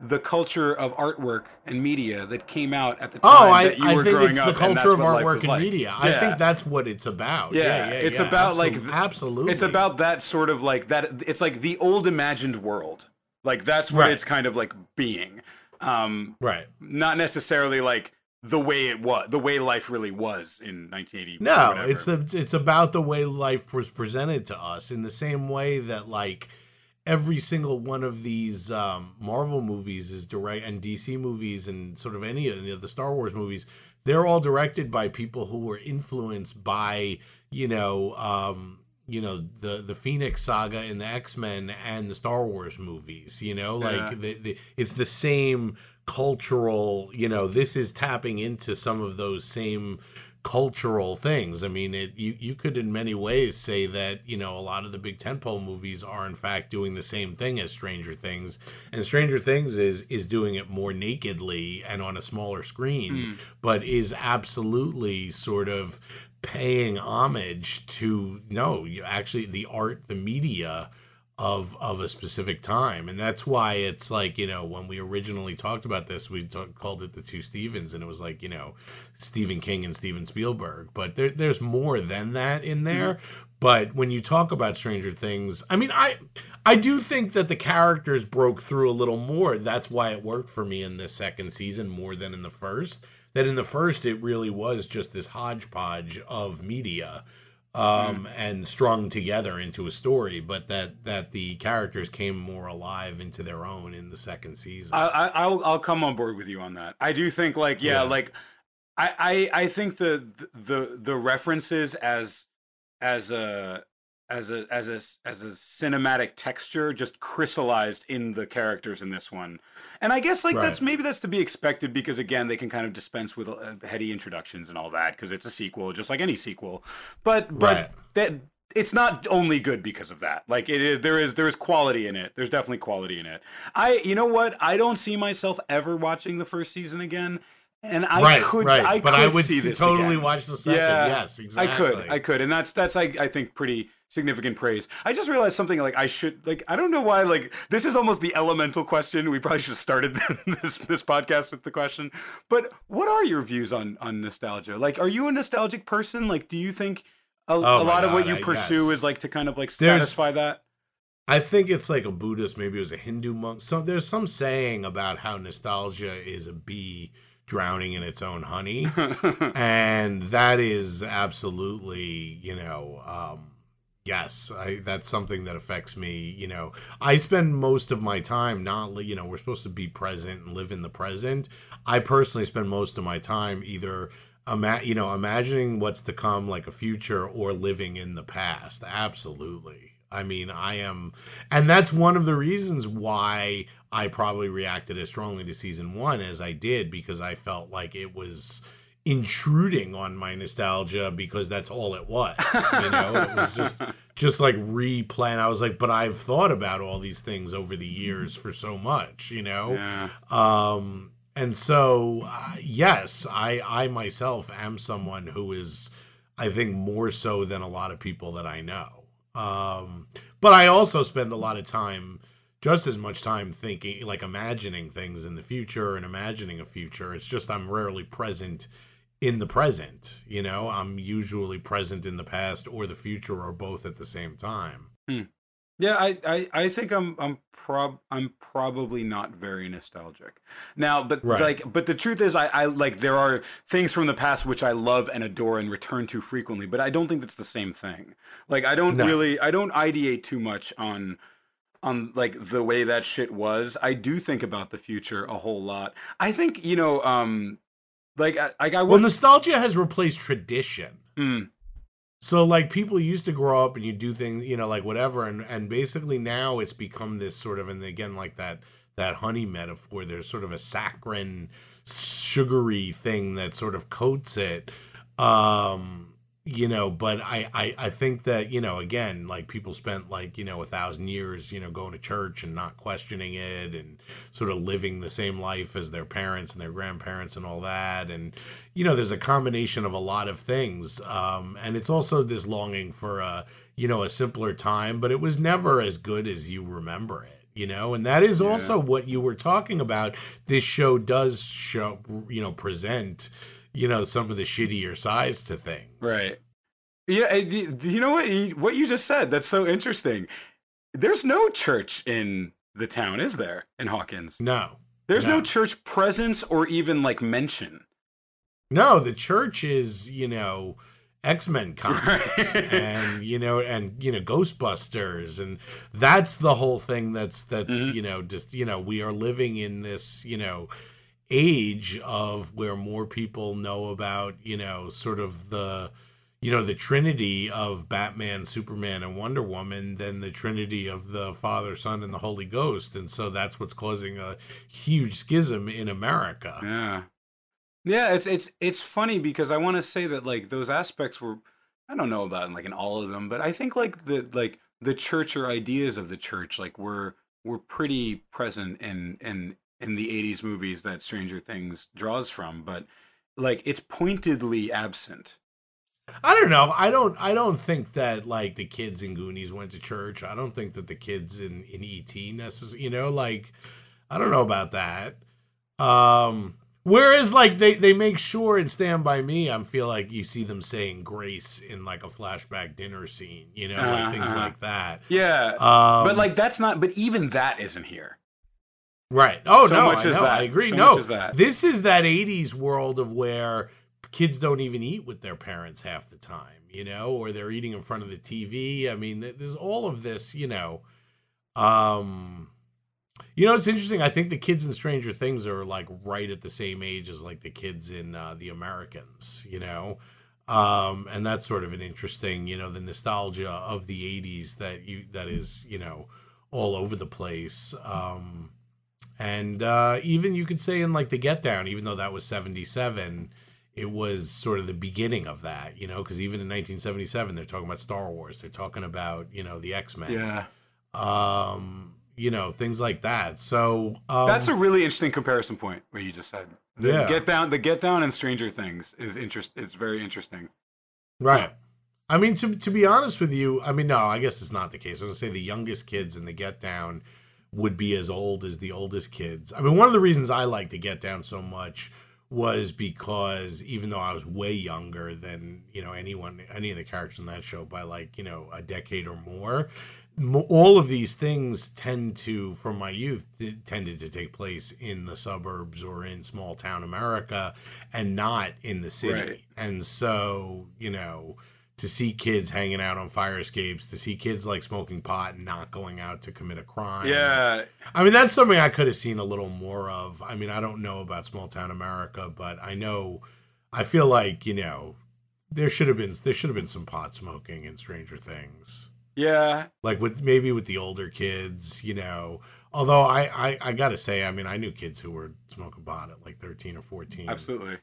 Speaker 2: the culture of artwork and media that came out at the time
Speaker 1: oh, I,
Speaker 2: that you
Speaker 1: I
Speaker 2: were
Speaker 1: think
Speaker 2: growing
Speaker 1: it's
Speaker 2: up?
Speaker 1: the culture of artwork and
Speaker 2: like.
Speaker 1: media.
Speaker 2: Yeah.
Speaker 1: I think that's what it's about.
Speaker 2: Yeah,
Speaker 1: Yeah, yeah,
Speaker 2: it's
Speaker 1: yeah,
Speaker 2: about like
Speaker 1: absolutely.
Speaker 2: It's about that sort of like that. It's like the old imagined world. Like that's what
Speaker 1: Right.
Speaker 2: it's kind of like being. Um,
Speaker 1: right.
Speaker 2: not necessarily like the way it was, the way life really was in 1980.
Speaker 1: No, it's a, it's about the way life was presented to us in the same way that like every single one of these um, Marvel movies is direct and DC movies and sort of any of the, Star Wars movies. They're all directed by people who were influenced by you know um, you know the the Phoenix Saga and the X Men and the Star Wars movies. You know, like
Speaker 2: Yeah.
Speaker 1: the, the it's the same cultural. You know, this is tapping into some of those same cultural things. I mean, it you you could in many ways say that you know a lot of the big tentpole movies are in fact doing the same thing as Stranger Things, and Stranger Things is is doing it more nakedly and on a smaller screen, hmm. but is absolutely sort of paying homage to no, you actually the art, the media of of a specific time. And that's why it's like you know when we originally talked about this we talk, called it the two stevens and it was like you know stephen king and steven spielberg. But there, there's more than that in there. Mm-hmm. But when you talk about stranger things i mean i i do think that the characters broke through a little more. That's why it worked for me in this second season more than in the first. That in the first it really was just this hodgepodge of media um, and strung together into a story, but that that the characters came more alive into their own in the second season.
Speaker 2: I, I, I'll I'll come on board with you on that. I do think like yeah,
Speaker 1: Yeah.
Speaker 2: like I, I I think the the the references as as a as a as a as a cinematic texture just crystallized in the characters in this one. And I guess like that's maybe that's to be expected because again they can kind of dispense with uh, heady introductions and all that because it's a sequel just like any sequel. But but
Speaker 1: Right.
Speaker 2: that it's not only good because of that. Like it is there is there is quality in it. There's definitely quality in it. I you know what? I don't see myself ever watching the first season again. And I
Speaker 1: right,
Speaker 2: could
Speaker 1: right.
Speaker 2: I
Speaker 1: but
Speaker 2: could
Speaker 1: I would
Speaker 2: see this
Speaker 1: totally
Speaker 2: again.
Speaker 1: watch the second.
Speaker 2: Yeah,
Speaker 1: yes, exactly.
Speaker 2: I could, I could, and that's that's I I think pretty significant praise. I just realized something like I should like I don't know why like this is almost the elemental question. We probably should have started this this podcast with the question. But what are your views on on nostalgia? Like, are you a nostalgic person? Like, do you think a, oh a
Speaker 1: Oh my
Speaker 2: lot of what you
Speaker 1: I
Speaker 2: pursue
Speaker 1: guess.
Speaker 2: is like to kind of like
Speaker 1: There's-
Speaker 2: satisfy that?
Speaker 1: I think it's like a Buddhist, maybe it was a Hindu monk. So there's some saying about how nostalgia is a bee drowning in its own honey. and that is absolutely you know um yes i that's something that affects me you know. I spend most of my time not you know we're supposed to be present and live in the present. I personally spend most of my time either ima- you know imagining what's to come like a future or living in the past. Absolutely. I mean, I am, and that's one of the reasons why I probably reacted as strongly to season one as I did because I felt like it was intruding on my nostalgia because that's all it was. You know, it was just just like replan. I was like, but I've thought about all these things over the years for so much. You know,
Speaker 2: yeah.
Speaker 1: um and so uh, yes i i myself am someone who is i think more so than a lot of people that i know um but i also spend a lot of time just as much time thinking like imagining things in the future and imagining a future it's just i'm rarely present in the present you know i'm usually present in the past or the future or both at the same time hmm.
Speaker 2: Yeah, I, I, I think I'm I'm prob I'm probably not very nostalgic. Now, but
Speaker 1: Right.
Speaker 2: like but the truth is I, I like there are things from the past which I love and adore and return to frequently, but I don't think that's the same thing. Like I don't
Speaker 1: No.
Speaker 2: really I don't ideate too much on on like the way that shit was. I do think about the future a whole lot. I think, you know, um like I like I
Speaker 1: well nostalgia has replaced tradition
Speaker 2: Mm,
Speaker 1: So like people used to grow up and you do things, you know, like whatever, and and basically now it's become this sort of, and again like that that honey metaphor. There's sort of a saccharine, sugary thing that sort of coats it. Um, you know but I, I i think that you know again like people spent like you know a thousand years you know going to church and not questioning it and sort of living the same life as their parents and their grandparents and all that. And you know there's a combination of a lot of things. Um and it's also this longing for a you know a simpler time but it was never as good as you remember it you know? And that is
Speaker 2: Yeah.
Speaker 1: also what you were talking about. This show does show you know present you know some of the shittier sides to things
Speaker 2: Right. Yeah. and the- the- You know what? What you just said. That's so interesting. There's no church in the town, is there? In Hawkins,
Speaker 1: no
Speaker 2: there's no
Speaker 1: no.
Speaker 2: church presence or even like mention.
Speaker 1: no the church is you know x-men comics
Speaker 2: Right.
Speaker 1: and you know and you know ghostbusters and that's the whole thing that's that's
Speaker 2: Mhm.
Speaker 1: you know just you know we are living in this you know age of where more people know about you know sort of the you know the trinity of batman superman and wonder woman than the trinity of the father son and the holy ghost and so that's what's causing a huge schism in america
Speaker 2: Yeah. Yeah, it's it's it's funny because I want to say that like those aspects were I don't know about like in all of them, but I think like the like the church or ideas of the church like were were pretty present in in in the 80s movies that Stranger Things draws from, but like it's pointedly absent.
Speaker 1: I don't know. I don't. I don't think that like the kids in Goonies went to church. I don't think that the kids in in ET necessarily. You know, like I don't know about that. Um, whereas like they they make sure in Stand by Me, I feel like you see them saying grace in like a flashback dinner scene. You know,
Speaker 2: Uh-huh,
Speaker 1: like things
Speaker 2: uh-huh.
Speaker 1: like that.
Speaker 2: Yeah.
Speaker 1: Um,
Speaker 2: but like that's not but even that isn't here.
Speaker 1: Right. Oh
Speaker 2: So
Speaker 1: no,
Speaker 2: much
Speaker 1: I
Speaker 2: is
Speaker 1: know.
Speaker 2: that.
Speaker 1: I agree.
Speaker 2: So
Speaker 1: no,
Speaker 2: much is that.
Speaker 1: this is that '80s world of where kids don't even eat with their parents half the time, you know, or they're eating in front of the TV. I mean, there's all of this, you know. Um, you know, it's interesting. I think the kids in Stranger Things are like right at the same age as like the kids in uh, The Americans, you know. Um, and that's sort of an interesting, you know, the nostalgia of the '80s that you that is, you know, all over the place. Um, and uh, even you could say in like the Get Down, even though that was '77, it was sort of the beginning of that, you know, because even in 1977, they're talking about Star Wars, they're talking about you know the X Men,
Speaker 2: Yeah.
Speaker 1: um, you know things like that. So um,
Speaker 2: That's a really interesting comparison point what you just said. The
Speaker 1: Yeah.
Speaker 2: Get Down, the Get Down and Stranger Things is interest. Is very interesting.
Speaker 1: Right. I mean, to to be honest with you, I mean, no, I guess it's not the case. I was gonna say the youngest kids in the Get Down would be as old as the oldest kids. I mean, one of the reasons I like to Get Down so much was because even though I was way younger than you know anyone, any of the characters in that show by like you know a decade or more, all of these things tend to, from my youth, tended to take place in the suburbs or in small town America, and not in the city.
Speaker 2: Right.
Speaker 1: And so, you know, to see kids hanging out on fire escapes, to see kids like smoking pot and not going out to commit a crime.
Speaker 2: Yeah,
Speaker 1: I mean, that's something I could have seen a little more of. I mean, I don't know about small town America, but I know, I feel like, you know, there should have been there should have been some pot smoking in Stranger Things
Speaker 2: yeah.
Speaker 1: like with maybe with the older kids, you know. Although I, I I gotta say, I mean, I knew kids who were smoking pot at like thirteen or fourteen.
Speaker 2: Absolutely.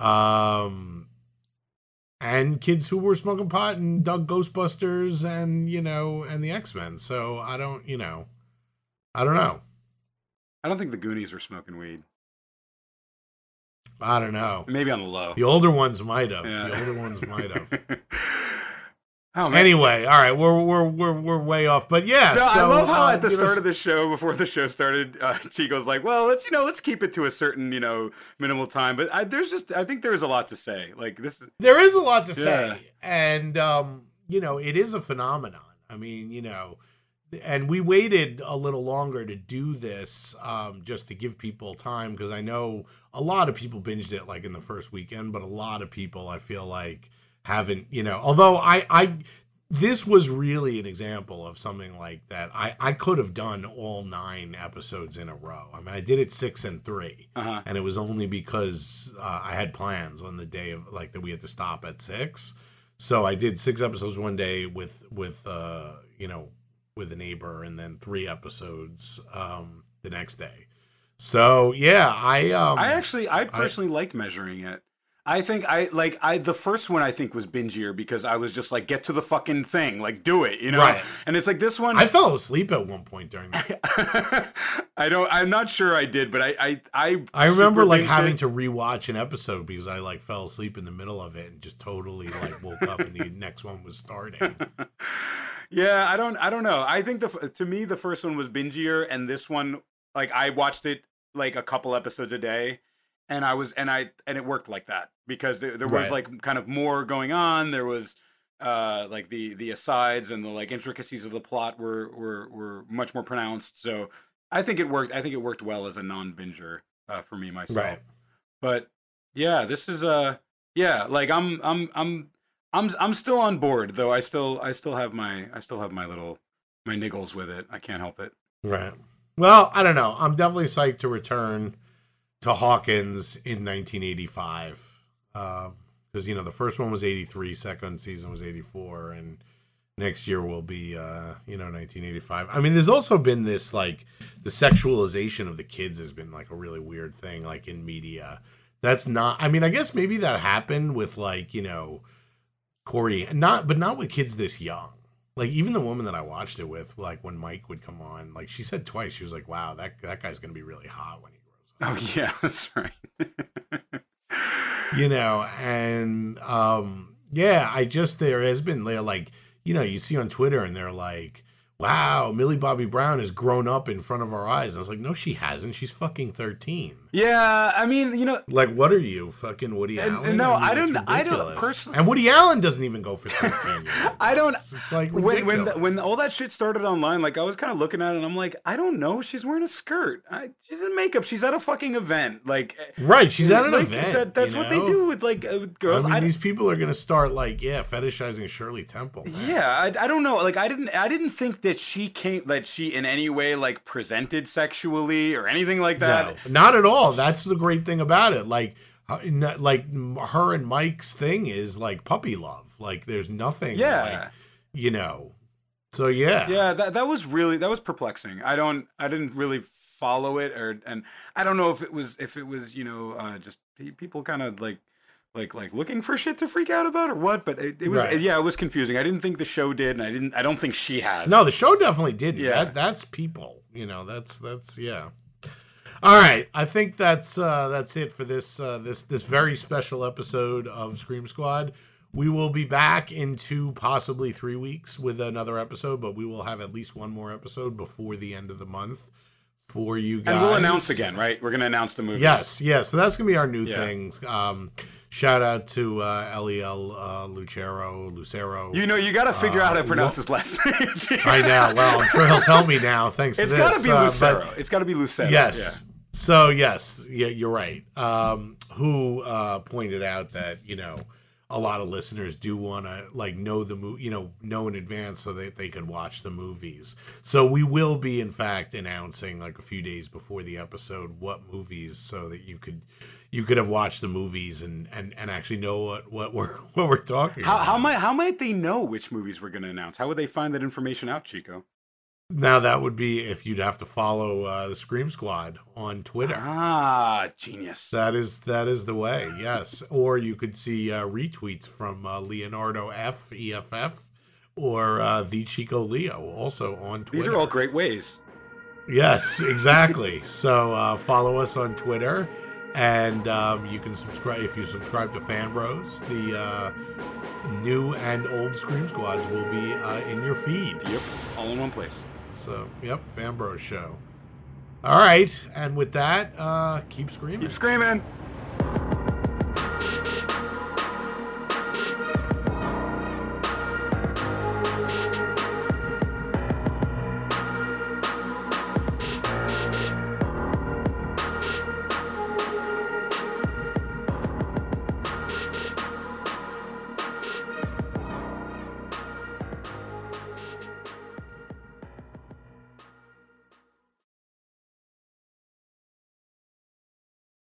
Speaker 1: Um, and kids who were smoking pot and dug Ghostbusters and you know and the X Men. So I don't, you know, I don't know.
Speaker 2: I don't think the Goonies were smoking weed.
Speaker 1: I don't know.
Speaker 2: Maybe on the low.
Speaker 1: The older ones might have.
Speaker 2: Yeah.
Speaker 1: The older ones might have.
Speaker 2: oh.
Speaker 1: Anyway, all right, we're we're we're we're way off, but yeah.
Speaker 2: No, I love how
Speaker 1: uh,
Speaker 2: at the
Speaker 1: you know,
Speaker 2: start of the show, before the show started, uh, Chico's like, "Well, let's you know, let's keep it to a certain you know minimal time." But I, there's just, I think there's a lot to say. Like this,
Speaker 1: there is a lot to say and um you know it is a phenomenon i mean you know and we waited a little longer to do this um just to give people time because i know a lot of people binged it like in the first weekend but a lot of people i feel like haven't you know although i i this was really an example of something like that i i could have done all nine episodes in a row i mean i did it six and three
Speaker 2: uh huh,
Speaker 1: and it was only because uh, I had plans on the day of like that we had to stop at six. So I did six episodes one day with with uh, you know with a neighbor, and then three episodes um, the next day. So yeah, I um,
Speaker 2: I actually, I personally liked measuring it. I think I like I the first one I think was bingier because I was just like get to the fucking thing, like do it, you know.
Speaker 1: Right.
Speaker 2: And it's like this one.
Speaker 1: I fell asleep at one point during that.
Speaker 2: I don't. I'm not sure I did, but I I I,
Speaker 1: I remember like having
Speaker 2: it.
Speaker 1: to rewatch an episode because I like fell asleep in the middle of it and just totally like woke up and the next one was starting.
Speaker 2: yeah, I don't. I don't know. I think the to me the first one was bingier, and this one like I watched it like a couple episodes a day, and I was and I and it worked like that because there, there was
Speaker 1: Right.
Speaker 2: like kind of more going on. There was uh like the the asides and the like intricacies of the plot were were were much more pronounced. So I think it worked. I think it worked well as a non binger uh, for me myself.
Speaker 1: right.
Speaker 2: But yeah, this is uh yeah, like I'm I'm I'm I'm I'm still on board though. I still I still have my I still have my little my niggles with it. I can't help it.
Speaker 1: Right. Well, I don't know. I'm definitely psyched to return to Hawkins in 1985. Because, you know, the first one was 83, second season was 84, and next year will be, uh, you know, 1985. I mean, there's also been this, like, the sexualization of the kids has been, like, a really weird thing, like, in media. That's not, I mean, I guess maybe that happened with, like, you know, Corey, not, but not with kids this young like even the woman that I watched it with, like when Mike would come on, like she said twice, she was like, "Wow, that that guy's gonna be really hot when he grows up,"
Speaker 2: Oh yeah, that's right.
Speaker 1: you know. And um, yeah, I just there has been like, you know, you see on Twitter and they're like, "Wow, Millie Bobby Brown has grown up in front of our eyes." And I was like, "No, she hasn't. She's fucking 13.
Speaker 2: yeah, I mean, you know,
Speaker 1: Like, what are you, fucking Woody
Speaker 2: And-
Speaker 1: Allen?"
Speaker 2: no, I don't- I don't personally-
Speaker 1: And Woody Allen doesn't even go for 13.
Speaker 2: I don't
Speaker 1: It's like
Speaker 2: when when the, when all that shit started online, like I was kind of looking at it, and I'm like, I don't know. She's wearing a skirt. I, she's in makeup. She's at a fucking event. Like,
Speaker 1: right, she's at an
Speaker 2: like,
Speaker 1: event.
Speaker 2: That, that's
Speaker 1: you
Speaker 2: what they do with like uh, with girls.
Speaker 1: I mean,
Speaker 2: I-
Speaker 1: these people are gonna start like, yeah, fetishizing Shirley Temple. man.
Speaker 2: Yeah, I, I don't know. Like I didn't I didn't think that she came that she in any way like presented sexually or anything like that.
Speaker 1: No, not at all. That's the great thing about it. Like, uh, like her and Mike's thing is like puppy love. Like, there's nothing.
Speaker 2: Yeah.
Speaker 1: like, you know. So yeah,
Speaker 2: Yeah, that that was really that was perplexing. I don't I didn't really follow it or and I don't know if it was if it was, you know, uh just people kind of like like like looking for shit to freak out about or what, but it, it was
Speaker 1: Right.
Speaker 2: yeah, it was confusing. I didn't think the show did and I didn't I don't think she has.
Speaker 1: No, the show definitely didn't.
Speaker 2: Yeah.
Speaker 1: That, that's people. You know, that's that's yeah. All right, I think that's uh, that's it for this uh, this this very special episode of Scream Squad. We will be back in two, possibly three weeks with another episode, but we will have at least one more episode before the end of the month for you guys.
Speaker 2: and we'll announce again, right? We're going to announce the movie.
Speaker 1: Yes, yes. So that's gonna be our new
Speaker 2: Yeah.
Speaker 1: thing. Um, shout out to uh, Lel uh, Lucero, Lucero.
Speaker 2: You know, you got to figure out how
Speaker 1: Uh,
Speaker 2: to pronounce his last name.
Speaker 1: I know. Well, I'm sure he'll tell me now. Thanks
Speaker 2: It's got to be
Speaker 1: uh, but-
Speaker 2: Lucero. it's got to be Lucero.
Speaker 1: Yes.
Speaker 2: Yeah.
Speaker 1: So yes, yeah, you're right. Um, who uh, pointed out that you know a lot of listeners do want to like know the movie, you know, know in advance so that they could watch the movies. So we will be, in fact, announcing like a few days before the episode what movies, so that you could you could have watched the movies and and and actually know what what we're what we're talking
Speaker 2: How,
Speaker 1: about.
Speaker 2: how might how might they know which movies we're going to announce? How would they find that information out, Chico?
Speaker 1: Now that would be if you'd have to follow uh, the Scream Squad on Twitter.
Speaker 2: Ah, genius.
Speaker 1: That is that is the way, yes. Or you could see uh, retweets from uh, Leonardo F EFF or uh, the Chico Leo also on Twitter.
Speaker 2: These are all great ways.
Speaker 1: Yes, exactly. so uh, follow us on Twitter, and um, you can subscribe if you subscribe to Fan Bros. The uh, new and old Scream Squads will be uh, in your feed.
Speaker 2: Yep, all in one place.
Speaker 1: So, yep, Fambro show. All right, and with that, uh, keep screaming.
Speaker 2: Keep screaming.